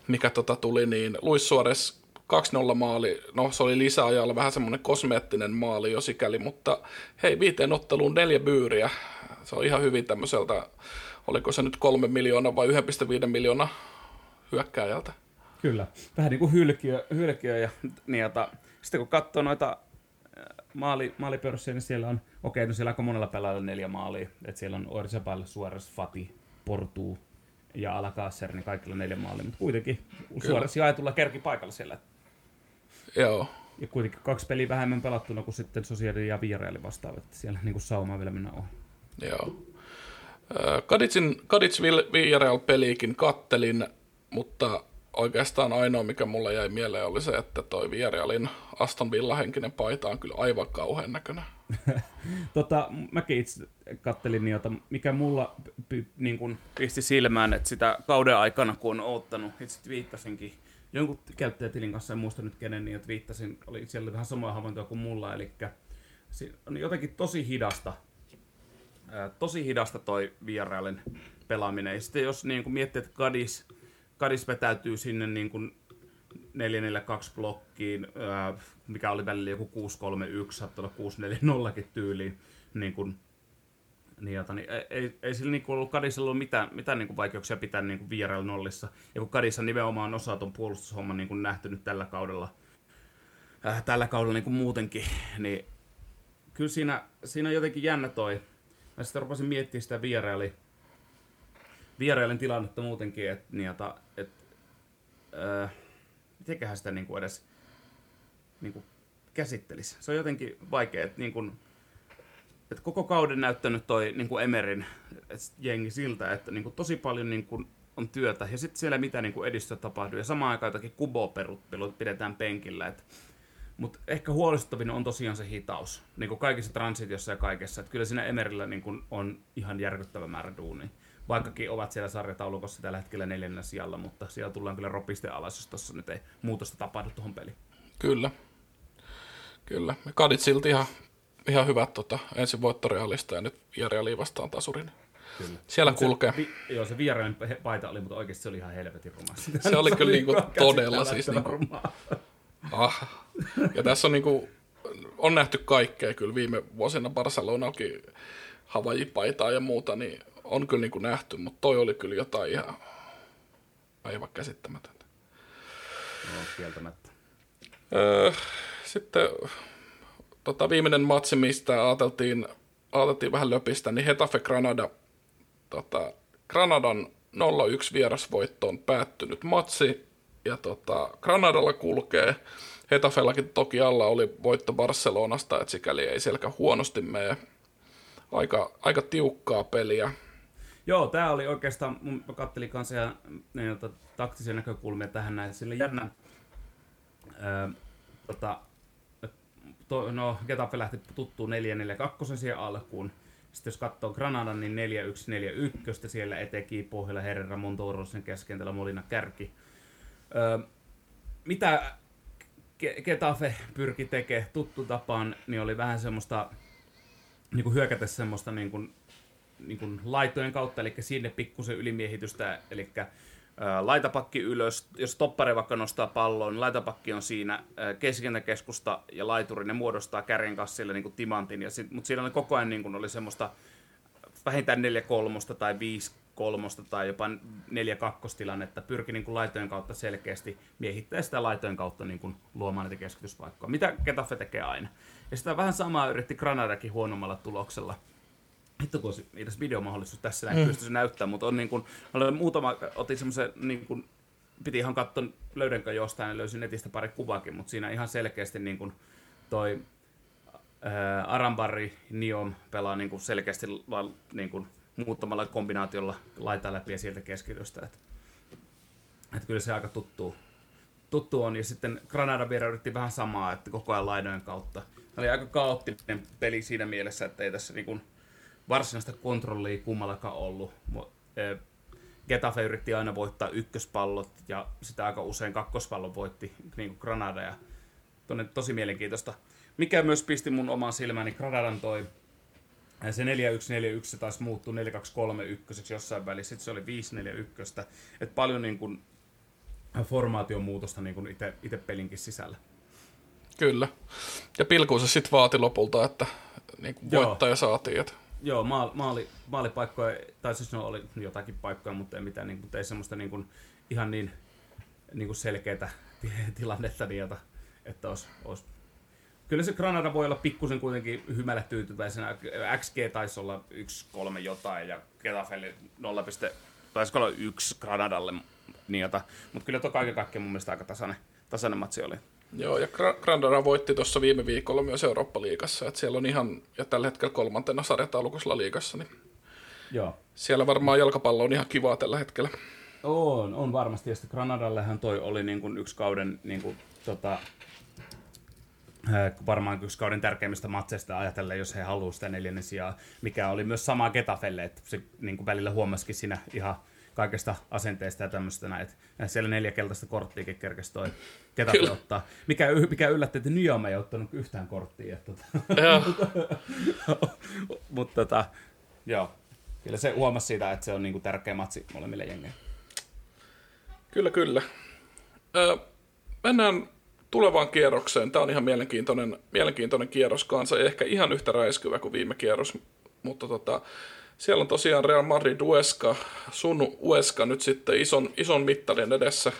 mikä tota, tuli, niin Luis Suarez 2-0 maali, no se oli lisäajalla vähän semmoinen kosmeettinen maali jo sikäli, mutta hei, viiteen otteluun neljä byyriä, se on ihan hyvin tämmöiseltä, oliko se nyt kolme miljoonaa vai 1,5 miljoonaa hyökkääjältä. Kyllä, vähän niin kuin hylkiö, hylkiö ja jota, sitten kun katsoo noita maali, maalipörssiä, niin siellä on, okei, okay, no siellä on aika monella pelaajalla neljä maalia, että siellä on Orzabal, Suarez, Fati, Portu ja Alakaser, niin kaikilla neljä maalia, mutta kuitenkin Suarez jaetulla kerki paikalla siellä. Joo. Ja kuitenkin kaksi peliä vähemmän pelattuna kuin sitten Sosiaali ja Villareal vastaavat, siellä niin kuin saumaa vielä mennä on. Joo. Kaditsin, Kadits Villarreal peliikin kattelin, mutta oikeastaan ainoa, mikä mulle jäi mieleen, oli se, että toi Villarrealin Aston Villa-henkinen paita on kyllä aivan kauhean näköinen. tota, mäkin itse kattelin niitä, mikä mulla p- niin kun pisti silmään, että sitä kauden aikana, kun on ottanut, itse viittasinkin jonkun käyttäjätilin kanssa, en muista nyt kenen, niin viittasin, oli siellä vähän samoja havaintoja kuin mulla, eli on jotenkin tosi hidasta, tosi hidasta toi Villarrealin pelaaminen. Ja sitten jos niin miettii, että Kadis, Kadis vetäytyy sinne niin kuin 442 blokkiin, mikä oli välillä joku 631, saattoi olla 640 tyyliin, niin kuin, niin, jota, niin ei, ei, ei sillä niin ollut Kadisella ollut mitään, mitään niin kuin vaikeuksia pitää niin VRL nollissa. Ja kun Kadissa nimenomaan osa tuon puolustushomman niin nähty nyt tällä kaudella, äh, tällä kaudella niin kuin muutenkin, niin kyllä siinä, siinä on jotenkin jännä toi. Mä sitten rupesin miettimään sitä VRLin, VRLin tilannetta muutenkin, että niin, että, että äh, mitenköhän sitä niin kuin edes niin kuin käsittelisi. Se on jotenkin vaikea, että, niin kuin, että koko kauden näyttänyt toi niin kuin Emerin jengi siltä, että niin kuin tosi paljon niin kuin on työtä, ja sitten siellä mitä niin kuin edistyä tapahtuu, ja samaan aikaan jotakin kubo-peruttelut pidetään penkillä, että mutta ehkä huolestuttavin on tosiaan se hitaus, niin kuin kaikissa transitiossa ja kaikessa. Että kyllä siinä Emerillä niin kuin on ihan järkyttävä määrä duunia vaikkakin ovat siellä sarjataulukossa tällä hetkellä neljännellä sijalla, mutta siellä tullaan kyllä ropiste alas, jos tuossa nyt ei muutosta tapahdu tuohon peliin. Kyllä. Kyllä. Kadit silti ihan, ihan hyvät tota, ensin voittorealista ja nyt Viareali vastaan tasurin. Kyllä. Siellä Mut kulkee. Se, vi, joo, se Viarealin paita oli, mutta oikeasti se oli ihan helvetin ruma. Se, se oli kyllä niinku todella siis niinku, ah. Ja tässä on niinku, on nähty kaikkea kyllä viime vuosina Barcelonakin Havaji-paitaa ja muuta, niin on kyllä niin kuin nähty, mutta toi oli kyllä jotain ihan aivan käsittämätöntä. No, kieltämättä. Öö, sitten tota, viimeinen matsi, mistä ajateltiin, ajateltiin vähän löpistä, niin Hetafe Granada. Tota, Granadan 0-1 vierasvoitto on päättynyt matsi, ja tota, Granadalla kulkee. Hetafellakin toki alla oli voitto Barcelonasta, että sikäli ei selkä huonosti mene. Aika, aika tiukkaa peliä. Joo, tämä oli oikeastaan, mä kattelin kanssa niin, tota, taktisia näkökulmia tähän näin, sille jännä, ää, tota, to, no Getafe lähti tuttuun 4-4-2 siihen alkuun, sitten jos katsoo Granadan, niin 4-1-4-1, siellä eteki pohjalla Herrera Montorosen keskentällä Molina Kärki. Öö, mitä Getafe pyrki tekemään tuttu tapaan, niin oli vähän semmoista, niin kuin hyökätä semmoista niin kuin niin kuin laitojen kautta, eli sinne pikkusen ylimiehitystä, eli laitapakki ylös, jos toppari vaikka nostaa palloon, niin laitapakki on siinä keskusta ja laituri, ne muodostaa kärjen kanssa sille niin kuin timantin, ja sit, mutta siinä oli koko ajan niin kuin oli semmoista vähintään 4 kolmosta tai 5 kolmosta tai jopa 4 kakkostilannetta, pyrki niin kuin laitojen kautta selkeästi miehittää sitä laitojen kautta niin kuin luomaan niitä keskityspaikkoja, mitä Getafe tekee aina. Ja sitä vähän samaa yritti Granadakin huonommalla tuloksella hitto kun olisi edes videomahdollisuus tässä näin mm. pystyisi näyttää, mutta on niin kuin, olen muutama, otin semmoisen, niin kuin, piti ihan katsoa löydänkö jostain ja löysin netistä pari kuvakin, mutta siinä ihan selkeästi niin kuin toi ää, Arambari Niom pelaa niin kuin selkeästi niin kuin, muuttamalla kombinaatiolla laita läpi ja sieltä keskitystä. Että, että kyllä se aika tuttu, tuttu on. Ja sitten Granada vielä yritti vähän samaa, että koko ajan laidojen kautta. Tämä oli aika kaoottinen peli siinä mielessä, että ei tässä niin kuin, varsinaista kontrollia kummallakaan ollut. E, Getafe yritti aina voittaa ykköspallot ja sitä aika usein kakkospallon voitti niin kuin Granada. Ja tonne, tosi mielenkiintoista. Mikä myös pisti mun omaan silmääni, Granadan toi se 4141 se taisi muuttua 4231 jossain välissä, sitten se oli 541. Et paljon niin kuin, formaation muutosta niin kuin itse, itse pelinkin sisällä. Kyllä. Ja pilkuunsa sitten vaati lopulta, että niin kuin voittaja saatiin. Että Joo, maali, maali, maalipaikkoja, tai siis no oli jotakin paikkoja, mutta ei mitään, niin, mutta ei semmoista niin kuin, ihan niin niin kuin selkeätä tilannetta, niin jota, että olisi, olisi Kyllä se Granada voi olla pikkusen kuitenkin hymällä tyytyväisenä. XG taisi olla 1-3 jotain ja Getafelle 0, taisi olla 1 Granadalle. Niin mutta kyllä tuo kaiken kaikkiaan mun mielestä aika tasainen, tasainen matsi oli. Joo, ja Granada voitti tuossa viime viikolla myös Eurooppa-liigassa, että siellä on ihan, ja tällä hetkellä kolmantena sarjataulukossa liigassa, niin Joo. siellä varmaan jalkapallo on ihan kivaa tällä hetkellä. On, on varmasti, ja sitten Granadallehan toi oli niin kuin yksi kauden niin kuin, tota, varmaan yksi kauden tärkeimmistä matseista ajatellen, jos he haluavat sitä neljännen sijaa, mikä oli myös sama Getafelle, että se niin kuin välillä huomasikin siinä ihan kaikesta asenteesta ja tämmöistä näin. Siellä neljä keltaista korttiakin kerkesi toi Getafe ottaa. Mikä, mikä yllätti, että Nyom ei ottanut yhtään korttia. Tota. Mutta tota, joo, kyllä se huomasi siitä, että se on niinku tärkeä matsi molemmille jengeille. Kyllä, kyllä. Ö, mennään tulevaan kierrokseen. Tämä on ihan mielenkiintoinen, mielenkiintoinen kierros kanssa, ei ehkä ihan yhtä räiskyvä kuin viime kierros, mutta tota, siellä on tosiaan Real Madrid Uesca, sun Uesca nyt sitten ison, ison mittalin edessä.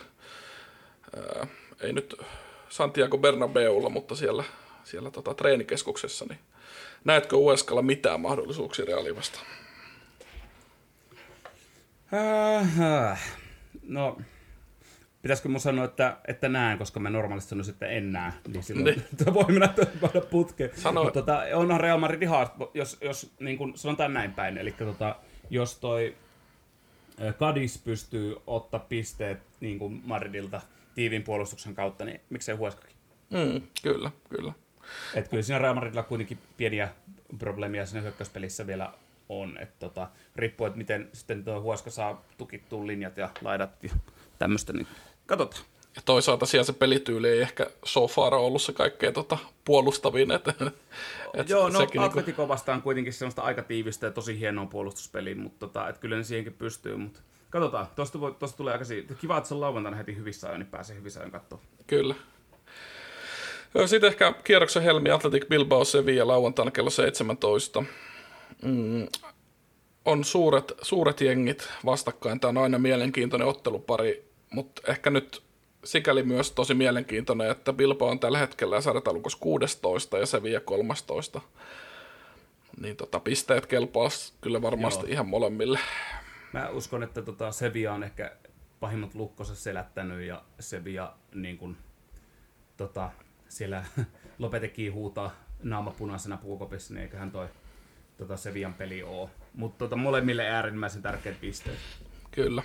Ää, ei nyt Santiago Bernabeulla, mutta siellä, siellä tota, treenikeskuksessa, niin näetkö Uescalla mitään mahdollisuuksia Realia vastaan? Äh, no, pitäisikö mun sanoa, että, että näen, koska mä normaalisti sanoisin, että en näe, niin silloin niin. voi mennä putkeen. Sano. Mutta tota, onhan Real Madrid hard, jos, jos niin kuin sanotaan näin päin, eli tota, jos toi Kadis pystyy ottaa pisteet niin kuin Madridilta tiivin puolustuksen kautta, niin miksei Hueskakin? Mm, kyllä, kyllä. Et kyllä siinä Real Madridilla kuitenkin pieniä probleemia siinä hyökkäyspelissä vielä on. Et tota, riippuu, että miten sitten tuo Huoska saa tukittua linjat ja laidat ja tämmöistä, niin katsotaan. Ja toisaalta siellä se pelityyli ei ehkä so far ollut se kaikkein tota, puolustavin. Että, et Joo, no Atletico niinku... vastaan kuitenkin sellaista aika tiivistä ja tosi hienoa puolustuspeliä, mutta tota, et kyllä ne siihenkin pystyy. Mutta katsotaan, tuosta, voi, tuosta tulee aika siitä. Kiva, että se on lauantaina heti hyvissä ajoin, niin pääsee hyvissä ajoin katsomaan. Kyllä. Sitten ehkä kierroksen helmi Atletic Bilbao Sevilla lauantaina kello 17. Mm, on suuret, suuret jengit vastakkain. Tämä on aina mielenkiintoinen ottelupari mutta ehkä nyt sikäli myös tosi mielenkiintoinen, että Bilbao on tällä hetkellä sarjataulukossa 16 ja Sevilla 13. Niin tota, pisteet kelpaa kyllä varmasti Joo. ihan molemmille. Mä uskon, että tota Sevilla on ehkä pahimmat lukkossa selättänyt ja Sevilla niin kun, tota, siellä Lopetekin huutaa naamapunaisena puukopissa, niin eiköhän toi tota Sevian peli oo. Mutta tota, molemmille äärimmäisen tärkeät pisteet. Kyllä.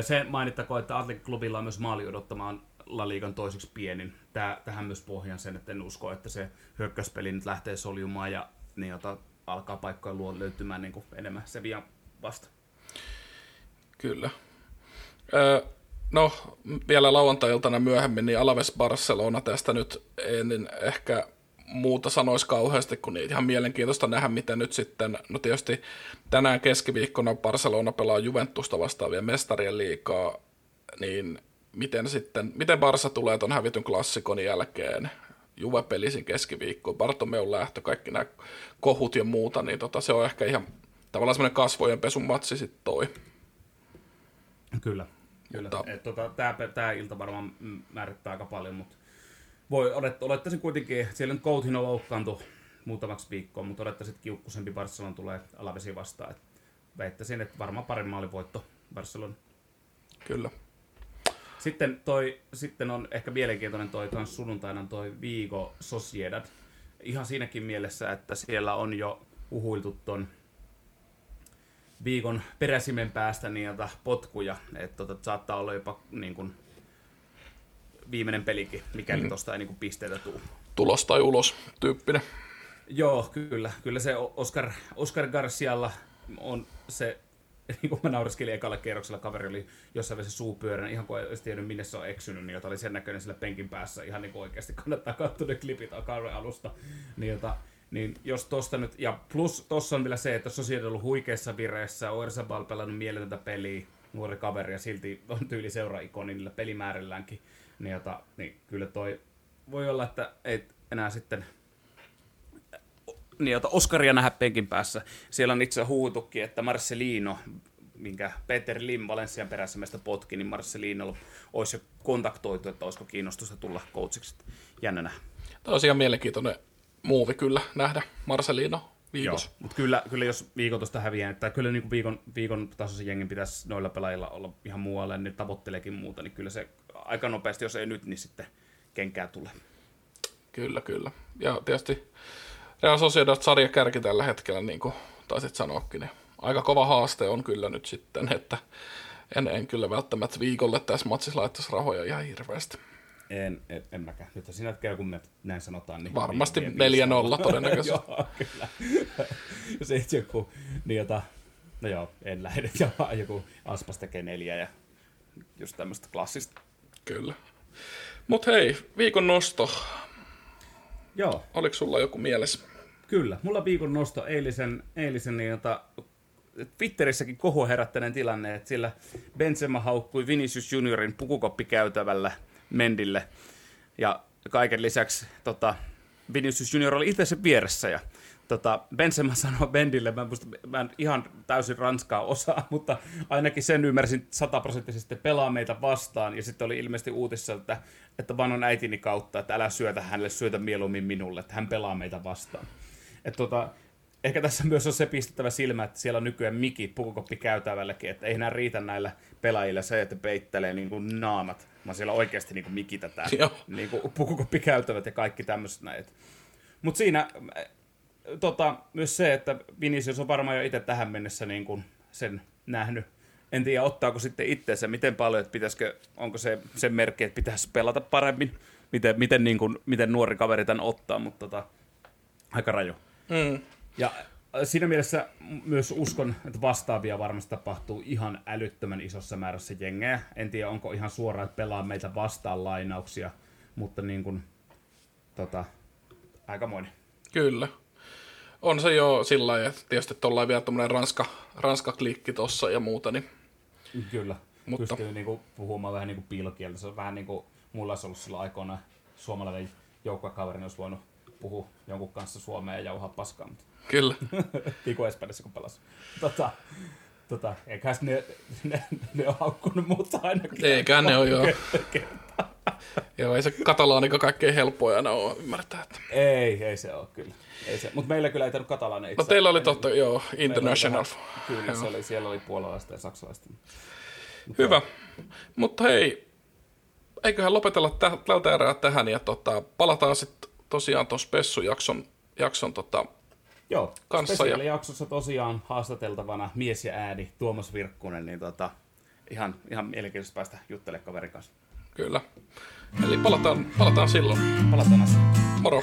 Se mainittakoon, että Atletic-klubilla on myös maali odottamaan La Ligan toiseksi pienin. Tää, tähän myös pohjan sen, että en usko, että se hyökkäyspeli nyt lähtee soljumaan ja niin, jota alkaa paikkoja luo löytymään niin kuin enemmän se vielä vasta. Kyllä. Öö, no, vielä lauantai-iltana myöhemmin, niin Alaves Barcelona tästä nyt en ehkä muuta sanoisi kauheasti, kun niitä ihan mielenkiintoista nähdä, miten nyt sitten, no tietysti tänään keskiviikkona Barcelona pelaa Juventusta vastaavia mestarien liikaa, niin miten sitten, miten Barsa tulee tuon hävityn klassikon jälkeen, Juve pelisin keskiviikko, Bartomeun lähtö, kaikki nämä kohut ja muuta, niin tota, se on ehkä ihan tavallaan semmoinen kasvojen pesun matsi sitten toi. Kyllä, kyllä. Mutta, tota, tämä ilta varmaan määrittää aika paljon, mutta voi olet, olettaisin kuitenkin, siellä nyt Coutinho loukkaantui muutamaksi viikkoon, mutta odottaisin, että kiukkusempi Barcelona tulee alavesi vastaan. Et väittäisin, että varmaan paremmin maali voitto Barcelona. Kyllä. Sitten, toi, sitten on ehkä mielenkiintoinen toi kans sunnuntaina toi Vigo Sociedad. Ihan siinäkin mielessä, että siellä on jo uhuiltu ton viikon peräsimen päästä niiltä potkuja, että tota, saattaa olla jopa niin kun, viimeinen pelikin, mikäli mm. tuosta ei niinku pisteitä tuu. Tulos tai ulos tyyppinen. Joo, kyllä. Kyllä se Oscar, Oscar Garcialla on se, niin kuin mä nauriskelin ekalla kierroksella, kaveri oli jossain vaiheessa suupyörän, ihan kuin olisi tiennyt minne se on eksynyt, niin jota oli sen näköinen sillä penkin päässä, ihan niin kuin oikeasti kannattaa katsoa ne klipit kauden alusta. Niin, jota, niin jos tosta nyt, ja plus tossa on vielä se, että Sociedad on ollut huikeassa vireessä, Oersabal pelannut mieletöntä peliä, nuori kaveri ja silti on tyyli seura-ikoni niillä pelimäärilläänkin. Niin, jota, niin kyllä toi voi olla, että ei enää sitten niin, jota Oskaria nähdä penkin päässä. Siellä on itse huutukin, että Marcelino, minkä Peter Lim Valenssian perässä meistä potki, niin Marcelino olisi jo kontaktoitu, että olisiko kiinnostusta tulla coachiksi. Jännä nähdä. Tosiaan mielenkiintoinen muuvi kyllä nähdä Marcelino viikossa. Joo, mutta kyllä, kyllä jos viikon tuosta häviää, että kyllä niin kuin viikon, viikon tasoisen jengin pitäisi noilla pelaajilla olla ihan muualle, niin tavoitteleekin muuta, niin kyllä se aika nopeasti, jos ei nyt, niin sitten kenkää tulee. Kyllä, kyllä. Ja tietysti Real Sociedad sarja kärki tällä hetkellä, niin kuin taisit sanoakin, niin aika kova haaste on kyllä nyt sitten, että en, en kyllä välttämättä viikolle tässä matsissa laittaisi rahoja ihan hirveästi. En, en, en mäkään. Nyt siinä käy, kun me näin sanotaan. Niin Varmasti niin, 4-0 todennäköisesti. joo, kyllä. Ei joku, niin jota, no joo, en lähde, ja joku Aspas tekee neljä ja just tämmöistä klassista. Kyllä. Mutta hei, viikon nosto. Joo. Oliko sulla joku mielessä? Kyllä. Mulla viikon nosto eilisen, eilisen niin jota, Twitterissäkin kohu herättäneen tilanne, että sillä Benzema haukkui Vinicius Juniorin pukukoppikäytävällä Mendille. Ja kaiken lisäksi tota, Vinicius Junior oli itse sen vieressä ja tota, Benzema sanoi Bendille, mä en, muista, mä en ihan täysin ranskaa osaa, mutta ainakin sen ymmärsin sataprosenttisesti, pelaa meitä vastaan. Ja sitten oli ilmeisesti uutissa, että, että vaan on äitini kautta, että älä syötä hänelle, syötä mieluummin minulle, että hän pelaa meitä vastaan. Et tota, ehkä tässä myös on se pistettävä silmä, että siellä on nykyään mikit pukukoppi käytävälläkin, että ei enää riitä näillä pelaajilla se, että peittelee niin kuin naamat, vaan siellä oikeasti niin kuin mikitetään niin kuin pukukoppi käytävät ja kaikki tämmöiset näin. Mutta siinä tota, myös se, että Vinicius on varmaan jo itse tähän mennessä niin kuin sen nähnyt. En tiedä, ottaako sitten itseensä, miten paljon, että pitäisikö, onko se sen merkki, että pitäisi pelata paremmin, miten, miten, niin kuin, miten nuori kaveri tämän ottaa, mutta tota, aika raju. Mm. Ja äh, siinä mielessä myös uskon, että vastaavia varmasti tapahtuu ihan älyttömän isossa määrässä jengejä. En tiedä, onko ihan suoraan, että pelaa meitä vastaan lainauksia, mutta niin kuin, tota, aikamoinen. Kyllä. On se jo sillä lailla, että tietysti tuolla vielä tuommoinen ranska, ranska-klikki tuossa ja muuta, niin Kyllä. Mutta... Pystyy niinku puhumaan vähän niinku piilokieltä. Se on vähän niin kuin mulla olisi ollut sillä aikoina suomalainen joukkuekaverin olisi voinut puhua jonkun kanssa suomea ja jauhaa paskaa. Mutta... Kyllä. Tiku Espanjassa kun pelasi. Tota, tota, eiköhän ne, ne, ne ole haukkunut muuta ainakin. Eiköhän ne ole, joo. joo, ei se katalaanikaan kaikkein helppoja aina ole ymmärtää. Että... Ei, ei se ole kyllä. Ei se. Mutta meillä kyllä ei tehnyt katalainen itse. No teillä oli totta, joo, international. Vähän, kyllä, joo. Se oli, siellä oli puolalaista ja saksalaista. Mutta Hyvä. Mutta hei, eiköhän lopetella tä- tältä erää tähän ja tota, palataan sitten tosiaan tuon Spessu-jakson jakson, tota, Joo, kanssa. Ja... jaksossa tosiaan haastateltavana mies ja ääni Tuomas Virkkunen, niin tota, ihan, ihan mielenkiintoista päästä juttelemaan kaverin kanssa. Kyllä. Eli palataan, palataan silloin. Palataan asiaan. Moro.